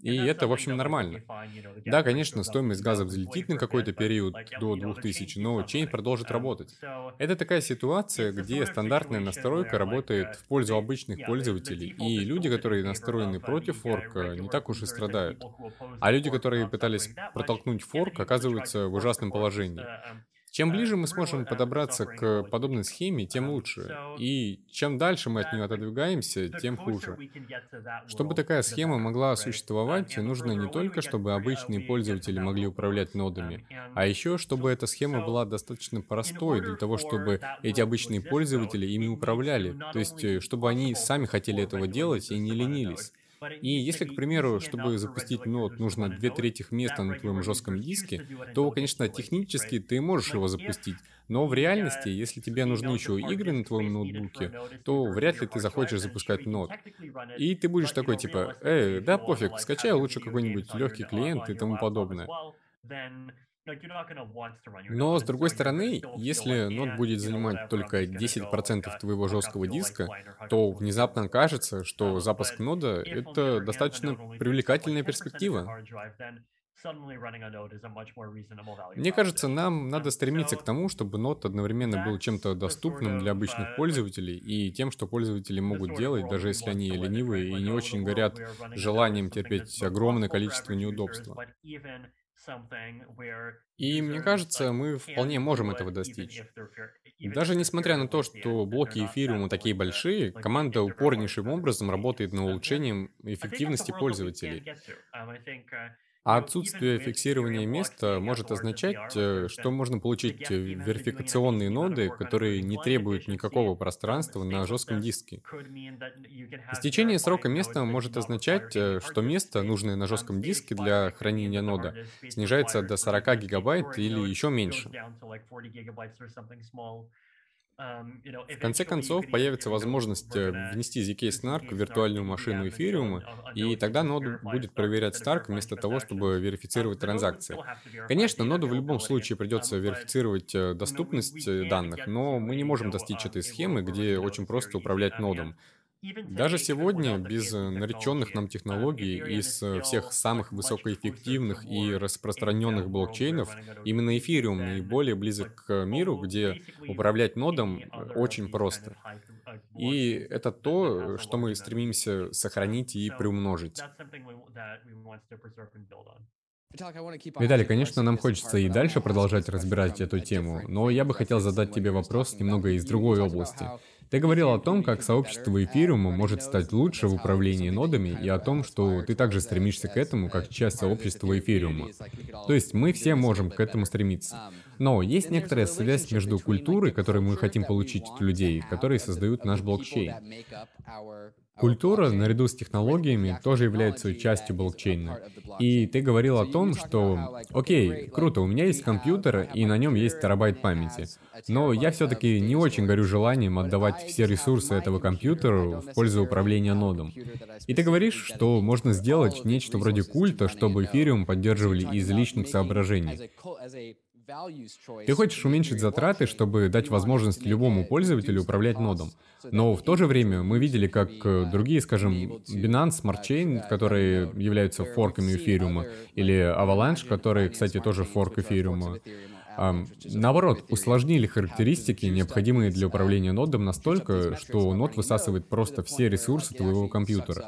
И это, в общем, нормально. Да, конечно, стоимость газа взлетит на какой-то период до 2000, но чейн продолжит работать. Это такая ситуация, где стандартная настройка работает в пользу обычных пользователей, и люди, которые настроены против форка, не так уж и страдают. А люди, которые пытались протолкнуть форк, оказываются в ужасном положении. Чем ближе мы сможем подобраться к подобной схеме, тем лучше. И чем дальше мы от нее отодвигаемся, тем хуже. Чтобы такая схема могла существовать, нужно не только, чтобы обычные пользователи могли управлять нодами, а еще, чтобы эта схема была достаточно простой для того, чтобы эти обычные пользователи ими управляли. То есть, э, чтобы они сами хотели этого делать и не ленились. И если, к примеру, чтобы запустить нод нужно две трети места на твоем жестком диске, то, конечно, технически ты можешь его запустить, но в реальности, если тебе нужны еще игры на твоем ноутбуке, то вряд ли ты захочешь запускать нод. И ты будешь такой типа, эй, да пофиг, скачай лучше какой-нибудь легкий клиент и тому подобное. Но, с другой стороны, если нод будет занимать только 10% твоего жесткого диска, то внезапно кажется, что запуск нода — это достаточно привлекательная перспектива. Мне кажется, нам надо стремиться к тому, чтобы нод одновременно был чем-то доступным для обычных uh, пользователей и тем, что пользователи могут делать, даже если они ленивые и не очень горят желанием терпеть огромное количество неудобства. И мне кажется, мы вполне можем этого достичь. Даже несмотря на то, что блоки эфириума такие большие, команда упорнейшим образом работает над улучшением эффективности пользователей. А отсутствие фиксирования места может означать, э, что можно получить э, верификационные ноды, которые не требуют никакого пространства на жестком диске. Истечение срока места может означать, э, что место, нужное на жестком диске для хранения нода, снижается до 40 гигабайт или еще меньше. В конце концов, появится возможность э, внести ZK Snark в виртуальную машину эфириума, и тогда ноду будет проверять Stark вместо того, чтобы верифицировать транзакции. Конечно, ноду в любом случае придется верифицировать э, доступность э, данных, но мы не можем достичь этой схемы, где очень просто управлять нодом. Даже сегодня, без э, нареченных нам технологий из э, всех самых высокоэффективных и распространенных блокчейнов, именно эфириум наиболее близок к миру, где управлять нодом э, очень просто. И это то, что мы стремимся сохранить и приумножить. Виталий, конечно, нам хочется и дальше продолжать разбирать эту тему, но я бы хотел задать тебе вопрос немного из другой области. Ты говорил о том, как сообщество эфириума может стать лучше в управлении нодами, и о том, что ты также стремишься к этому, как часть сообщества эфириума. То есть мы все можем к этому стремиться. Но есть некоторая связь между культурой, которую мы хотим получить от людей, которые создают наш блокчейн. Культура, наряду с технологиями, тоже является частью блокчейна. И ты говорил о том, что, окей, круто, у меня есть компьютер, и на нем есть терабайт памяти. Но я все-таки не очень горю желанием отдавать все ресурсы этого компьютера в пользу управления нодом. И ты говоришь, что можно сделать нечто вроде культа, чтобы эфириум поддерживали из личных соображений. Ты хочешь уменьшить затраты, чтобы дать возможность любому пользователю управлять нодом. Но в то же время мы видели, как э, другие, скажем, Binance Smart Chain, которые являются форками эфириума, или Avalanche, которые, кстати, тоже форк эфириума, наоборот, усложнили характеристики, необходимые для управления нодом настолько, что нод высасывает просто все ресурсы твоего компьютера.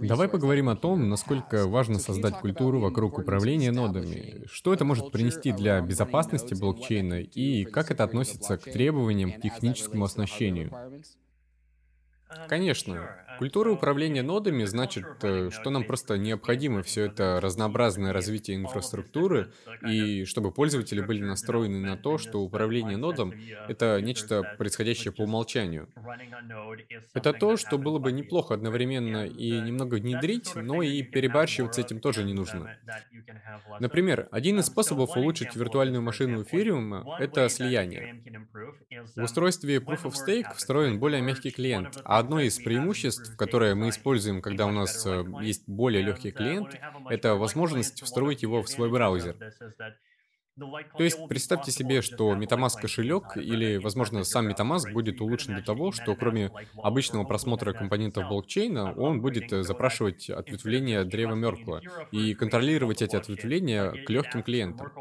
Давай поговорим о том, насколько важно создать культуру вокруг управления нодами, что это может принести для безопасности блокчейна и как это относится к требованиям к техническому оснащению. Конечно. Культура управления нодами значит, э, что нам просто необходимо все это разнообразное развитие инфраструктуры, и чтобы пользователи были настроены на то, что управление нодом — это нечто происходящее по умолчанию. Это то, что было бы неплохо одновременно и немного внедрить, но и перебарщивать с этим тоже не нужно. Например, один из способов улучшить виртуальную машину эфириума — это слияние. В устройстве Proof of Stake встроен более мягкий клиент, а одно из преимуществ, которое мы используем, когда у нас э, есть более легкий клиент, это возможность встроить его в свой браузер. То есть представьте себе, что MetaMask кошелек или, возможно, сам MetaMask будет улучшен до того, что кроме обычного просмотра компонентов блокчейна, он будет э, запрашивать ответвления древа Меркла и контролировать эти ответвления к легким клиентам.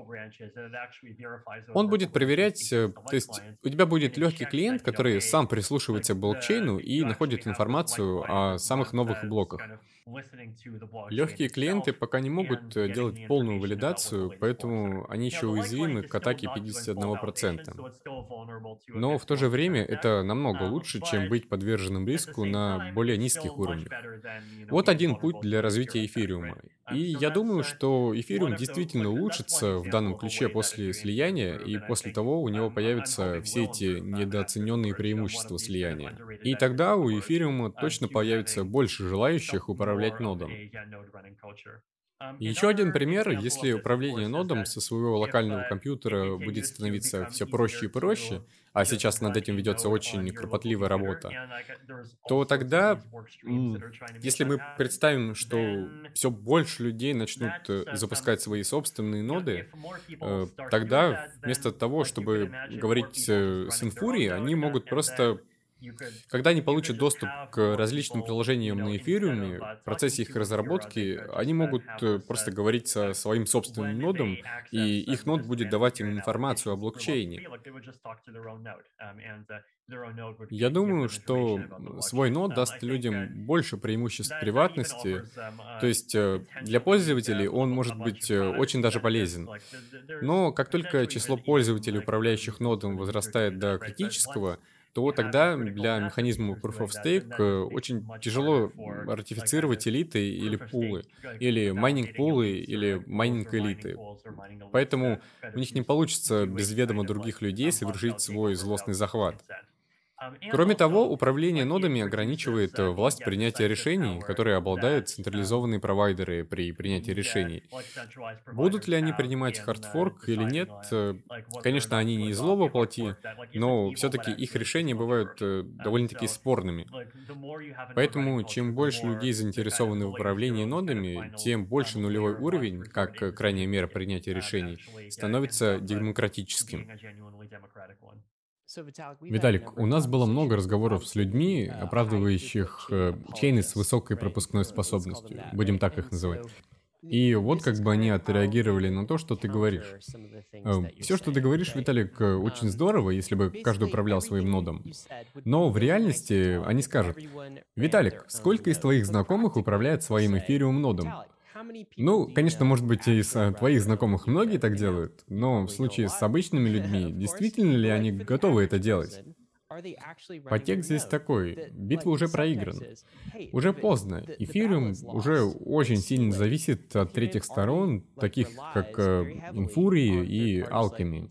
Он будет проверять, э, то есть у тебя будет легкий клиент, который сам прислушивается к блокчейну и находит информацию о самых новых блоках. Легкие клиенты пока не могут э, делать полную валидацию, поэтому они еще уязвимы к атаке 51%. Но в то же время это намного лучше, чем быть подверженным риску на более низких уровнях. Вот один путь для развития эфириума. И я думаю, что эфириум действительно улучшится в данном ключе после слияния, и после того у него появятся все эти недооцененные преимущества слияния. И тогда у эфириума точно появится больше желающих управлять нодом. Еще один пример, если управление нодом со своего локального компьютера будет становиться все проще и проще, а сейчас над этим ведется очень кропотливая работа, то тогда, если мы представим, что все больше людей начнут э, запускать свои собственные ноды, э, тогда вместо того, чтобы говорить э, с Инфурией, они могут просто когда они получат доступ к различным приложениям на эфириуме, в процессе их разработки, они могут э, просто говорить со своим собственным нодом, и их нод будет давать им информацию о блокчейне. Я думаю, что свой нод даст людям больше преимуществ приватности, то есть э, для пользователей он может быть э, очень даже полезен. Но как только число пользователей, управляющих нодом, возрастает до критического, то тогда для механизма Proof of Stake э, очень тяжело ратифицировать элиты или пулы, или майнинг пулы, или майнинг элиты. Поэтому у них не получится без ведома других людей совершить свой злостный захват. Кроме того, управление нодами ограничивает э, власть принятия решений, которые обладают централизованные провайдеры при принятии решений. Будут ли они принимать хардфорк или нет? Э, конечно, они не из злого плоти, но все-таки их решения бывают э, довольно-таки спорными. Поэтому, чем больше людей заинтересованы в управлении нодами, тем больше нулевой уровень, как крайняя мера принятия решений, становится демократическим. Виталик, у нас было много разговоров с людьми, оправдывающих э, чейны с высокой пропускной способностью, будем так их называть. И вот как бы они отреагировали на то, что ты говоришь. Э, Все, что ты говоришь, Виталик, э, очень здорово, если бы каждый управлял своим нодом. Но в реальности они скажут, Виталик, сколько из твоих знакомых управляет своим эфириум нодом? Ну, конечно, может быть, из э, твоих знакомых многие так делают, но в случае с обычными людьми, действительно ли они готовы это делать? Подтекст здесь такой, битва уже проиграна. Уже поздно. Эфириум уже очень сильно зависит от третьих сторон, таких как э, Инфурии и Alchemy,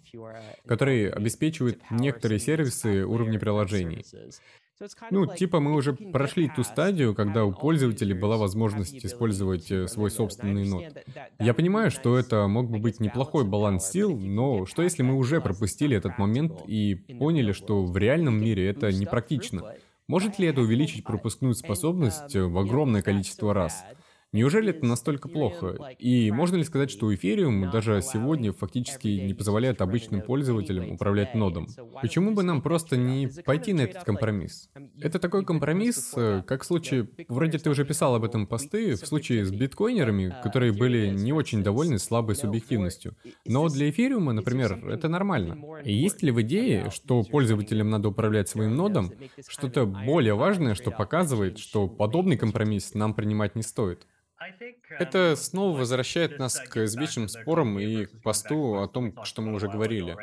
которые обеспечивают некоторые сервисы уровня приложений. Ну, типа мы уже прошли ту стадию, когда у пользователей была возможность использовать э, свой собственный нод. Я понимаю, что это мог бы быть неплохой баланс сил, но что если мы уже пропустили этот момент и поняли, что в реальном мире это непрактично? Может ли это увеличить пропускную способность в огромное количество раз? Неужели это настолько плохо? И можно ли сказать, что Ethereum даже сегодня фактически не позволяет обычным пользователям управлять нодом? Почему бы нам просто не пойти на этот компромисс? Это такой компромисс, э, как в случае, вроде ты уже писал об этом посты, в случае с биткоинерами, которые были не очень довольны слабой субъективностью. Но для эфириума, например, это нормально. И есть ли в идее, что пользователям надо управлять своим нодом, что-то более важное, что показывает, что подобный компромисс нам принимать не стоит? Это снова возвращает нас к извечным спорам и к посту о том, что мы уже говорили.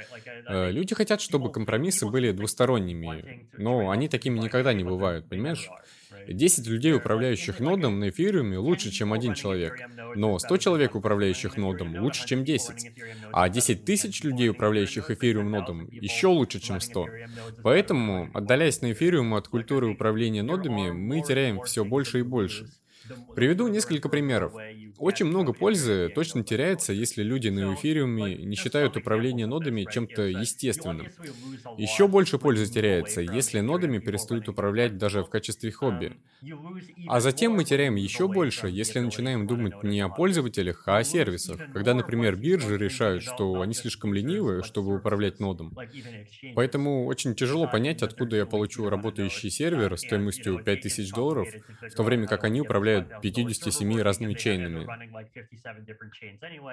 Э, люди хотят, чтобы компромиссы были двусторонними, но они такими никогда не бывают, понимаешь? 10 людей, управляющих нодом на эфириуме, лучше, чем один человек. Но 100 человек, управляющих нодом, лучше, чем 10. А 10 тысяч людей, управляющих эфириум нодом, еще лучше, чем 100. Поэтому, отдаляясь на эфириум от культуры управления нодами, мы теряем все больше и больше. Приведу несколько примеров. Очень много пользы точно теряется, если люди на эфириуме не считают управление нодами чем-то естественным. Еще больше пользы теряется, если нодами перестают управлять даже в качестве хобби. А затем мы теряем еще больше, если начинаем думать не о пользователях, а о сервисах. Когда, например, биржи решают, что они слишком ленивы, чтобы управлять нодом. Поэтому очень тяжело понять, откуда я получу работающий сервер стоимостью 5000 долларов, в то время как они управляют 57 разными чейнами.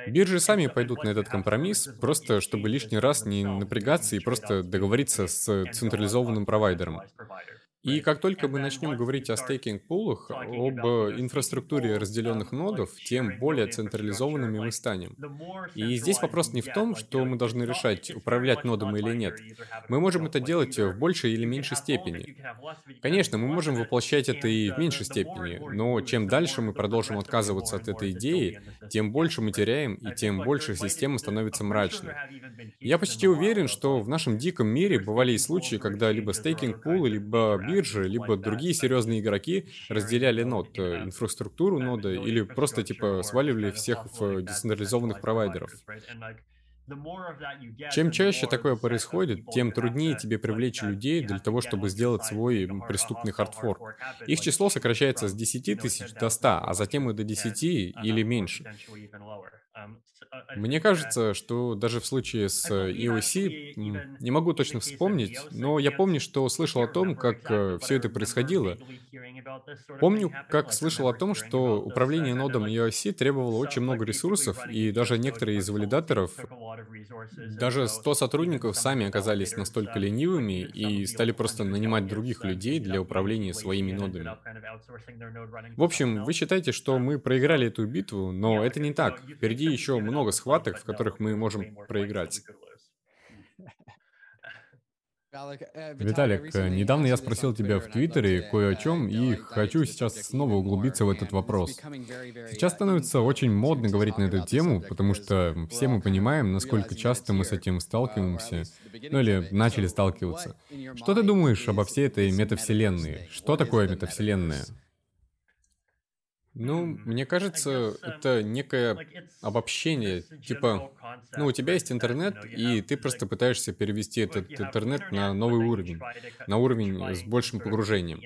Биржи сами пойдут на этот компромисс, просто чтобы лишний раз не напрягаться и просто договориться с централизованным провайдером. И как только мы начнем говорить о стейкинг-пулах, об инфраструктуре разделенных нодов, тем более централизованными мы станем. И здесь вопрос не в том, что мы должны решать, управлять нодом или нет. Мы можем это делать в большей или меньшей степени. Конечно, мы можем воплощать это и в меньшей степени, но чем дальше мы продолжим отказываться от этой идеи, тем больше мы теряем, и тем больше система становится мрачной. Я почти уверен, что в нашем диком мире бывали и случаи, когда либо стейкинг-пул, либо биржи, либо другие серьезные игроки разделяли нод, э, инфраструктуру нода или просто типа сваливали всех в децентрализованных провайдеров. Чем чаще такое происходит, тем труднее тебе привлечь людей для того, чтобы сделать свой преступный хардфорк. Их число сокращается с 10 тысяч до 100, а затем и до 10 или меньше. Мне кажется, что даже в случае с EOC, не могу точно вспомнить, но я помню, что слышал о том, как э, все это происходило. Помню, как слышал о том, что управление нодом EOC требовало очень много ресурсов, и даже некоторые из валидаторов, даже 100 сотрудников сами оказались настолько ленивыми и стали просто нанимать других людей для управления своими нодами. В общем, вы считаете, что мы проиграли эту битву, но это не так. Впереди еще много схваток, в которых мы можем проиграть. Виталик, э, недавно я спросил тебя в Твиттере кое о чем и хочу сейчас снова углубиться в этот вопрос. Сейчас становится очень модно говорить на эту тему, потому что все мы понимаем, насколько часто мы с этим сталкиваемся, ну или начали сталкиваться. Что ты думаешь обо всей этой метавселенной? Что такое метавселенная? Ну, мне кажется, это некое обобщение. Типа, ну, у тебя есть интернет, и ты просто пытаешься перевести этот интернет на новый уровень, на уровень с большим погружением.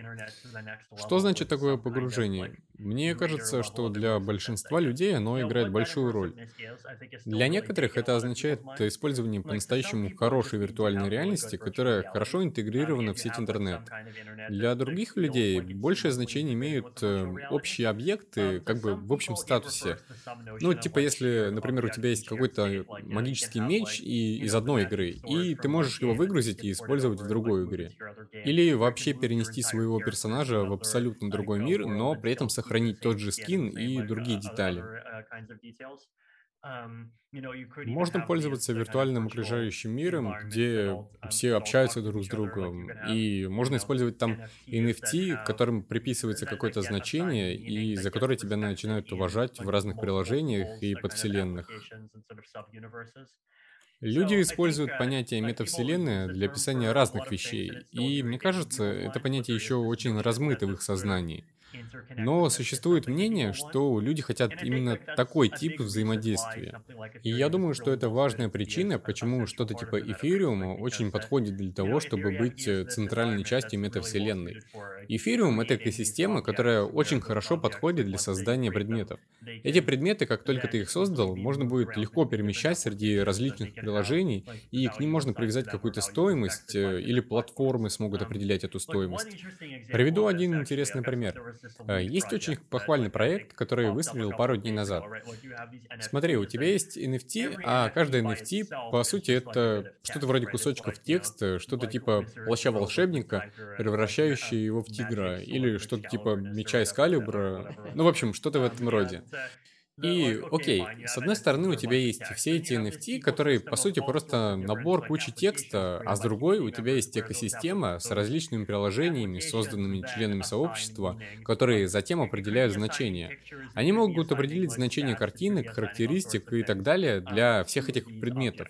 Что значит такое погружение? Мне кажется, что для большинства людей оно играет большую роль. Для некоторых это означает использование по-настоящему хорошей виртуальной реальности, которая хорошо интегрирована в сеть интернет. Для других людей большее значение имеют э, общие объекты, как бы в общем статусе. Ну, типа, если, например, у тебя есть какой-то магический меч и, из одной игры, и ты можешь его выгрузить и использовать в другой игре. Или вообще перенести своего персонажа в абсолютно другой мир, но при этом сохранить тот же скин и другие детали. Можно пользоваться виртуальным окружающим миром, где все общаются друг с другом, и можно использовать там NFT, которым приписывается какое-то значение, и за которое тебя начинают уважать в разных приложениях и подвселенных. Люди используют понятие метавселенная для описания разных вещей, и мне кажется, это понятие еще очень размыто в их сознании. Но существует мнение, что люди хотят именно такой тип взаимодействия. И я думаю, что это важная причина, почему что-то типа эфириума очень подходит для того, чтобы быть э, центральной частью метавселенной. Эфириум — это экосистема, которая очень хорошо подходит для создания предметов. Эти предметы, как только ты их создал, можно будет легко перемещать среди различных приложений, и к ним можно привязать какую-то стоимость, или платформы смогут определять эту стоимость. Приведу один интересный пример. Э, есть очень похвальный проект, который выстрелил пару дней назад. Смотри, у тебя есть NFT, а каждый NFT, по сути, это что-то вроде кусочков текста, что-то типа плаща волшебника, превращающий его в тигра, или что-то типа меча из калибра. Ну, в общем, что-то в этом роде. И, окей, с одной стороны у тебя есть все эти NFT, которые, по сути, просто набор кучи текста, а с другой у тебя есть экосистема с различными приложениями, созданными членами сообщества, которые затем определяют значения. Они могут определить значение картинок, характеристик и так далее для всех этих предметов.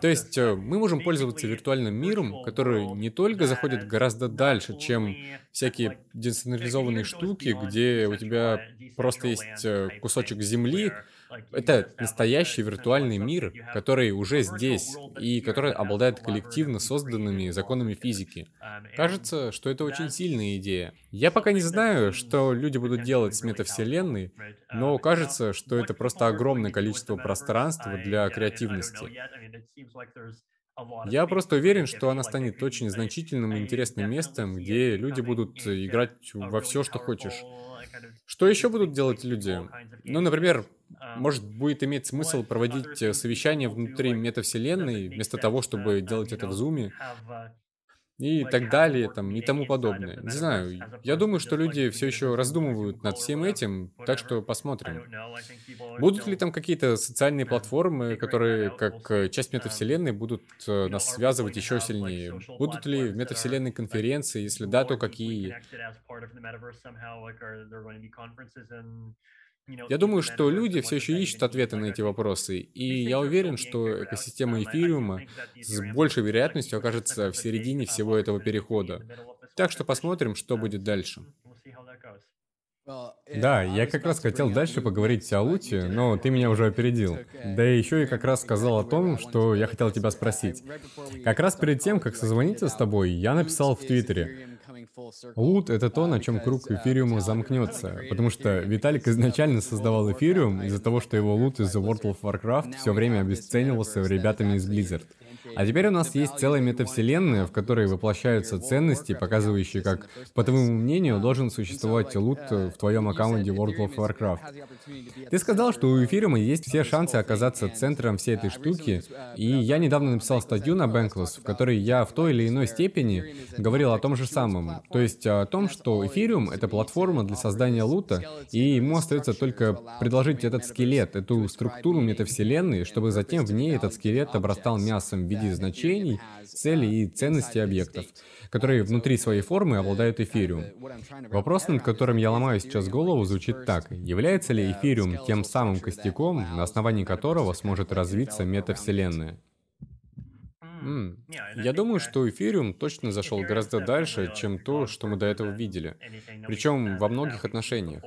То есть э, мы можем пользоваться виртуальным миром, который не только заходит гораздо дальше, чем всякие децентрализованные штуки, где у тебя просто есть э, кусочек земли, это настоящий виртуальный мир, который уже здесь и который обладает коллективно созданными законами физики. Кажется, что это очень сильная идея. Я пока не знаю, что люди будут делать с метавселенной, но кажется, что это просто огромное количество пространства для креативности. Я просто уверен, что она станет очень значительным и интересным местом, где люди будут играть во все, что хочешь. Что еще будут делать люди? Ну, например, может, будет иметь смысл проводить э, совещание внутри метавселенной, вместо того, чтобы делать это в зуме, и так далее, там, и тому подобное. Не знаю, я думаю, что люди все еще раздумывают над всем этим, так что посмотрим. Будут ли там какие-то социальные платформы, которые, как часть метавселенной, будут нас связывать еще сильнее? Будут ли в метавселенной конференции? Если да, то какие? Я думаю, что люди все еще ищут ответы на эти вопросы, и я уверен, что экосистема эфириума с большей вероятностью окажется в середине всего этого перехода. Так что посмотрим, что будет дальше. Да, я как раз хотел дальше поговорить о Луте, но ты меня уже опередил. Да и еще и как раз сказал о том, что я хотел тебя спросить. Как раз перед тем, как созвониться с тобой, я написал в Твиттере, Лут — это то, на чем круг эфириума замкнется, потому что Виталик изначально создавал эфириум из-за того, что его лут из World of Warcraft все время обесценивался ребятами из Blizzard. А теперь у нас есть целая метавселенная, в которой воплощаются ценности, показывающие, как, по твоему мнению, должен существовать лут в твоем аккаунте World of Warcraft. Ты сказал, что у эфириума есть все шансы оказаться центром всей этой штуки, и я недавно написал статью на Bankless, в которой я в той или иной степени говорил о том же самом. То есть о том, что эфириум — это платформа для создания лута, и ему остается только предложить этот скелет, эту структуру метавселенной, чтобы затем в ней этот скелет обрастал мясом виде значений, целей и ценностей объектов, которые внутри своей формы обладают эфириум. Вопрос, над которым я ломаю сейчас голову, звучит так. Является ли эфириум тем самым костяком, на основании которого сможет развиться метавселенная? Mm. Я думаю, что эфириум точно зашел гораздо дальше, чем то, что мы до этого видели. Причем во многих отношениях.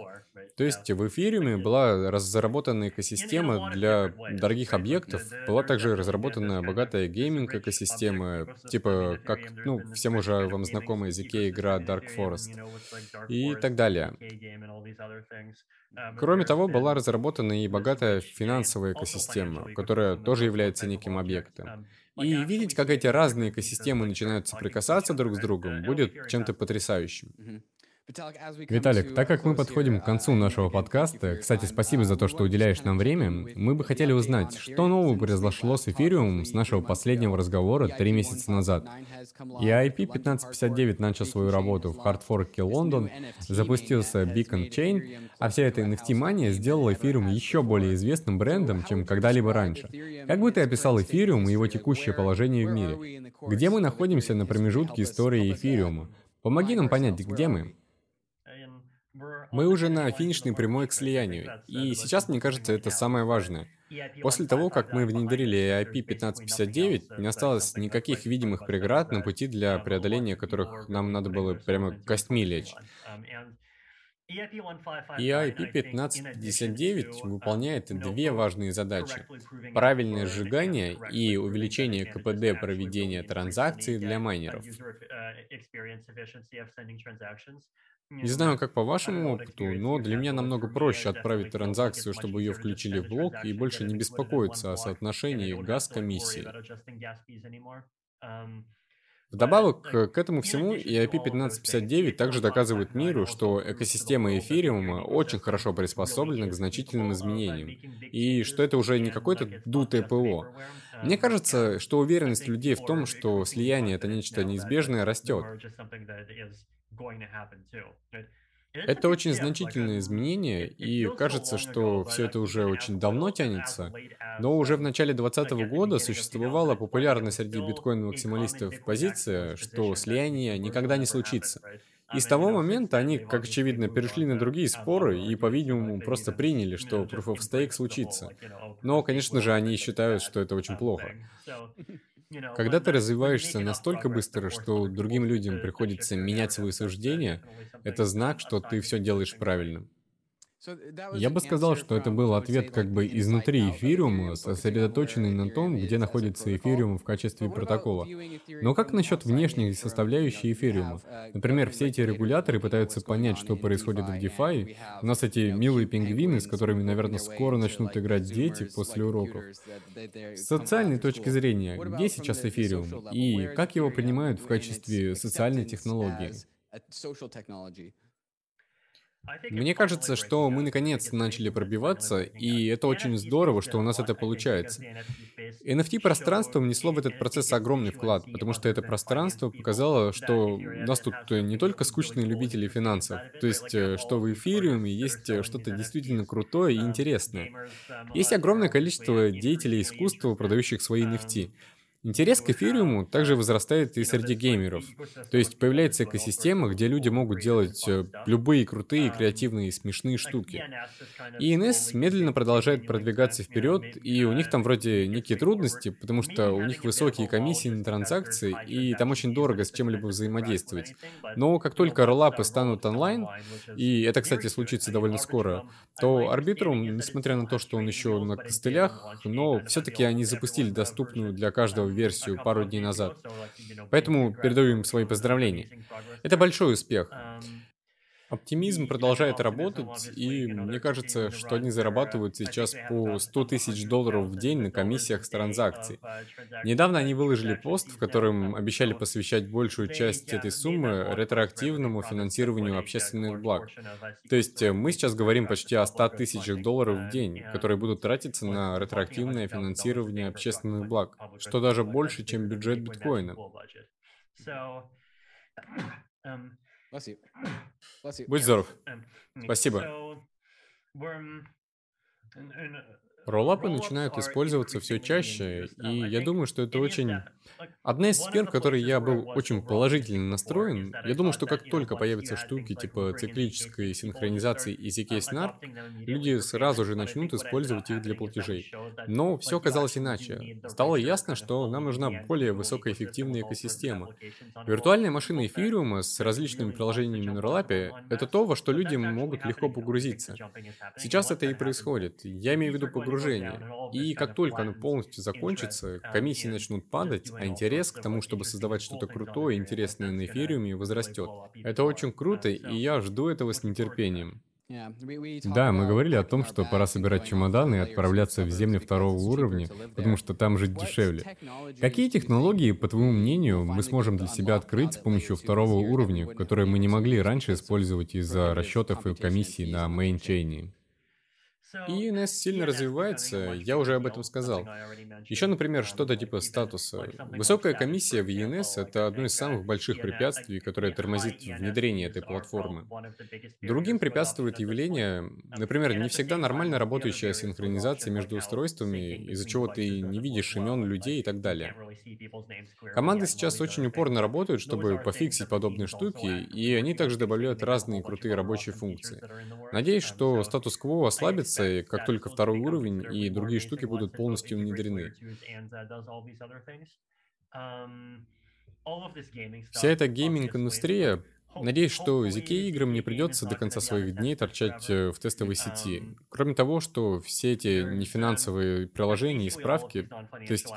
То есть в эфириуме была разработана экосистема для дорогих объектов, была также разработана богатая гейминг-экосистема, типа как, ну, всем уже вам знакомая языке игра Dark Forest и так далее. Кроме того, была разработана и богатая финансовая экосистема, которая тоже является неким объектом. И видеть, как эти разные экосистемы начинают соприкасаться друг с другом, будет чем-то потрясающим. Виталик, так как мы подходим к концу нашего подкаста, кстати, спасибо за то, что уделяешь нам время, мы бы хотели узнать, что нового произошло с эфириумом с нашего последнего разговора три месяца назад. И IP1559 начал свою работу в хардфорке Лондон, запустился Beacon Chain, а вся эта NFT-мания сделала эфириум еще более известным брендом, чем когда-либо раньше. Как бы ты описал эфириум и его текущее положение в мире? Где мы находимся на промежутке истории эфириума? Помоги нам понять, где мы. Мы уже на финишной прямой к слиянию, и сейчас, мне кажется, это самое важное. После того, как мы внедрили IP 1559, не осталось никаких видимых преград на пути для преодоления которых нам надо было прямо костьми лечь. И IP 1559 выполняет две важные задачи. Правильное сжигание и увеличение КПД проведения транзакций для майнеров. Не знаю, как по вашему опыту, но для меня намного проще отправить транзакцию, чтобы ее включили в блок, и больше не беспокоиться о соотношении газ-комиссии. Вдобавок к этому всему, и IP1559 также доказывает миру, что экосистема эфириума очень хорошо приспособлена к значительным изменениям, и что это уже не какое-то дутое ПО. Мне кажется, что уверенность людей в том, что слияние — это нечто неизбежное, растет. Это очень значительное изменение, и кажется, что все это уже очень давно тянется, но уже в начале 2020 года существовала популярна среди биткоин-максималистов позиция, что слияние никогда не случится. И с того момента они, как очевидно, перешли на другие споры и, по-видимому, просто приняли, что Proof of Stake случится. Но, конечно же, они считают, что это очень плохо. <laughs> Когда ты развиваешься настолько быстро, что другим людям приходится менять свои суждения, это знак, что ты все делаешь правильно. Я бы сказал, что это был ответ как бы изнутри эфириума, сосредоточенный на том, где находится эфириум в качестве протокола. Но как насчет внешней составляющей эфириума? Например, все эти регуляторы пытаются понять, что происходит в DeFi. У нас эти милые пингвины, с которыми, наверное, скоро начнут играть дети после уроков. С социальной точки зрения, где сейчас эфириум? И как его принимают в качестве социальной технологии? Мне кажется, что мы наконец-то начали пробиваться, и это очень здорово, что у нас это получается. NFT-пространство внесло в этот процесс огромный вклад, потому что это пространство показало, что у нас тут не только скучные любители финансов, то есть, э, что в эфириуме есть э, что-то действительно крутое и интересное. Есть огромное количество деятелей искусства, продающих свои NFT. Интерес к эфириуму также возрастает и среди геймеров. То есть появляется экосистема, где люди могут делать э, любые крутые, креативные, смешные штуки. И NS медленно продолжает продвигаться вперед, и у них там вроде некие трудности, потому что у них высокие комиссии на транзакции, и там очень дорого с чем-либо взаимодействовать. Но как только роллапы станут онлайн, и это, кстати, случится довольно скоро, то Arbitrum, несмотря на то, что он еще на костылях, но все-таки они запустили доступную для каждого версию пару дней назад. Поэтому передаю им свои поздравления. Это большой успех. Оптимизм продолжает работать, и мне кажется, что они зарабатывают сейчас по 100 тысяч долларов в день на комиссиях с транзакций. Недавно они выложили пост, в котором обещали посвящать большую часть этой суммы ретроактивному финансированию общественных благ. То есть э, мы сейчас говорим почти о 100 тысячах долларов в день, которые будут тратиться на ретроактивное финансирование общественных благ, что даже больше, чем бюджет биткоина. <clears throat> Будь здоров. Спасибо. Роллапы начинают использоваться все чаще, и я думаю, что это очень... Одна из сфер, в которой я был очень положительно настроен, я думал, что как только появятся штуки типа циклической синхронизации и ZK Snark, люди сразу же начнут использовать их для платежей. Но все оказалось иначе. Стало ясно, что нам нужна более высокоэффективная экосистема. Виртуальная машина эфириума с различными приложениями на роллапе — это то, во что люди могут легко погрузиться. Сейчас это и происходит. Я имею в виду погрузиться погружение. И как только оно полностью закончится, комиссии начнут падать, а интерес к тому, чтобы создавать что-то крутое и интересное на эфириуме возрастет. Это очень круто, и я жду этого с нетерпением. Да, мы говорили о том, что пора собирать чемоданы и отправляться в земли второго уровня, потому что там жить дешевле. Какие технологии, по твоему мнению, мы сможем для себя открыть с помощью второго уровня, которые мы не могли раньше использовать из-за расчетов и комиссий на мейнчейне? И ENS сильно развивается, я уже об этом сказал. Еще, например, что-то типа статуса. Высокая комиссия в ENS — это одно из самых больших препятствий, которое тормозит внедрение этой платформы. Другим препятствует явление, например, не всегда нормально работающая синхронизация между устройствами, из-за чего ты не видишь имен людей и так далее. Команды сейчас очень упорно работают, чтобы пофиксить подобные штуки, и они также добавляют разные крутые рабочие функции. Надеюсь, что статус-кво ослабится, как только второй уровень и другие штуки будут полностью внедрены. Вся эта гейминг-индустрия Надеюсь, что ZK играм не придется до конца своих дней торчать э, в тестовой сети. Кроме того, что все эти нефинансовые приложения и справки, то есть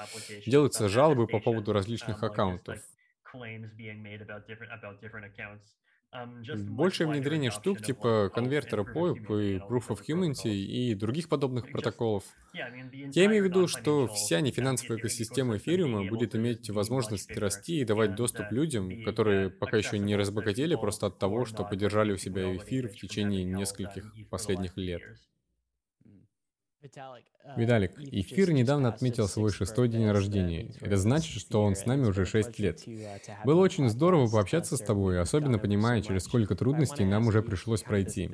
делаются жалобы по поводу различных аккаунтов. Большее внедрение штук типа конвертера POIP и Proof of Humanity и других подобных протоколов. Я имею в виду, что вся нефинансовая экосистема эфириума будет иметь возможность расти и давать доступ людям, которые пока еще не разбогатели просто от того, что поддержали у себя эфир в течение нескольких последних лет. Виталик, uh, эфир недавно отметил свой шестой день рождения. Это значит, что он с нами уже шесть лет. Uh, Было очень здорово пообщаться с тобой, особенно понимая, через сколько трудностей нам уже пришлось пройти.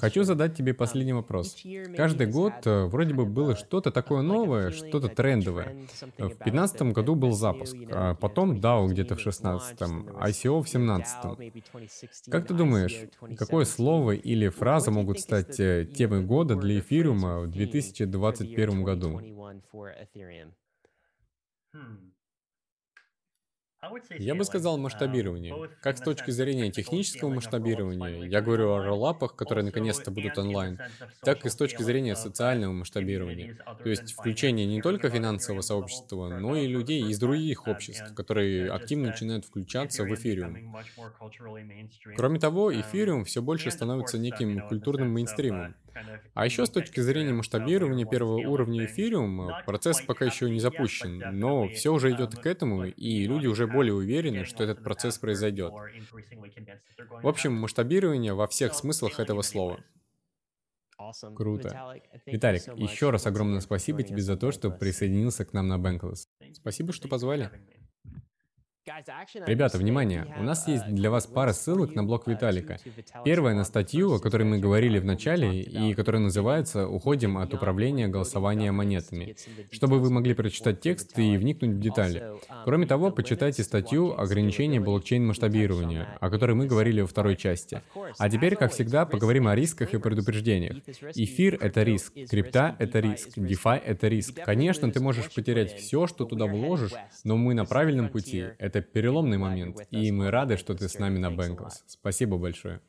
Хочу задать тебе последний вопрос. Каждый год э, вроде бы было что-то такое новое, что-то трендовое. В 2015 году был запуск, а потом DAO где-то в 16 ICO в 17 Как ты думаешь, какое слово или фраза могут стать э, темой года для эфириума в 2020 2021 году. Я бы сказал um, масштабирование. Как с точки зрения технического масштабирования, я говорю о роллапах, которые наконец-то будут онлайн, так и с точки зрения социального масштабирования. То есть включение не только финансового сообщества, но и людей из других обществ, которые активно начинают включаться в эфириум. Кроме того, um, эфириум все больше становится неким культурным мейнстримом. А еще с точки зрения масштабирования первого уровня эфириума, процесс пока еще не запущен, но все уже идет к этому, и люди уже более уверены, что этот процесс произойдет. В общем, масштабирование во всех смыслах этого слова. Круто. Виталик, еще раз огромное спасибо тебе за то, что присоединился к нам на Bankless. Спасибо, что позвали. Ребята, внимание, у нас есть для вас пара ссылок на блог Виталика. Первая на статью, о которой мы говорили в начале, и которая называется «Уходим от управления голосования монетами», чтобы вы могли прочитать текст и вникнуть в детали. Кроме того, почитайте статью «Ограничение блокчейн-масштабирования», о которой мы говорили во второй части. А теперь, как всегда, поговорим о рисках и предупреждениях. Эфир — это риск, крипта — это риск, DeFi — это риск. Конечно, ты можешь потерять все, что туда вложишь, но мы на правильном пути. Это это переломный момент, и мы рады, что ты с нами на Бэнклс. Спасибо большое.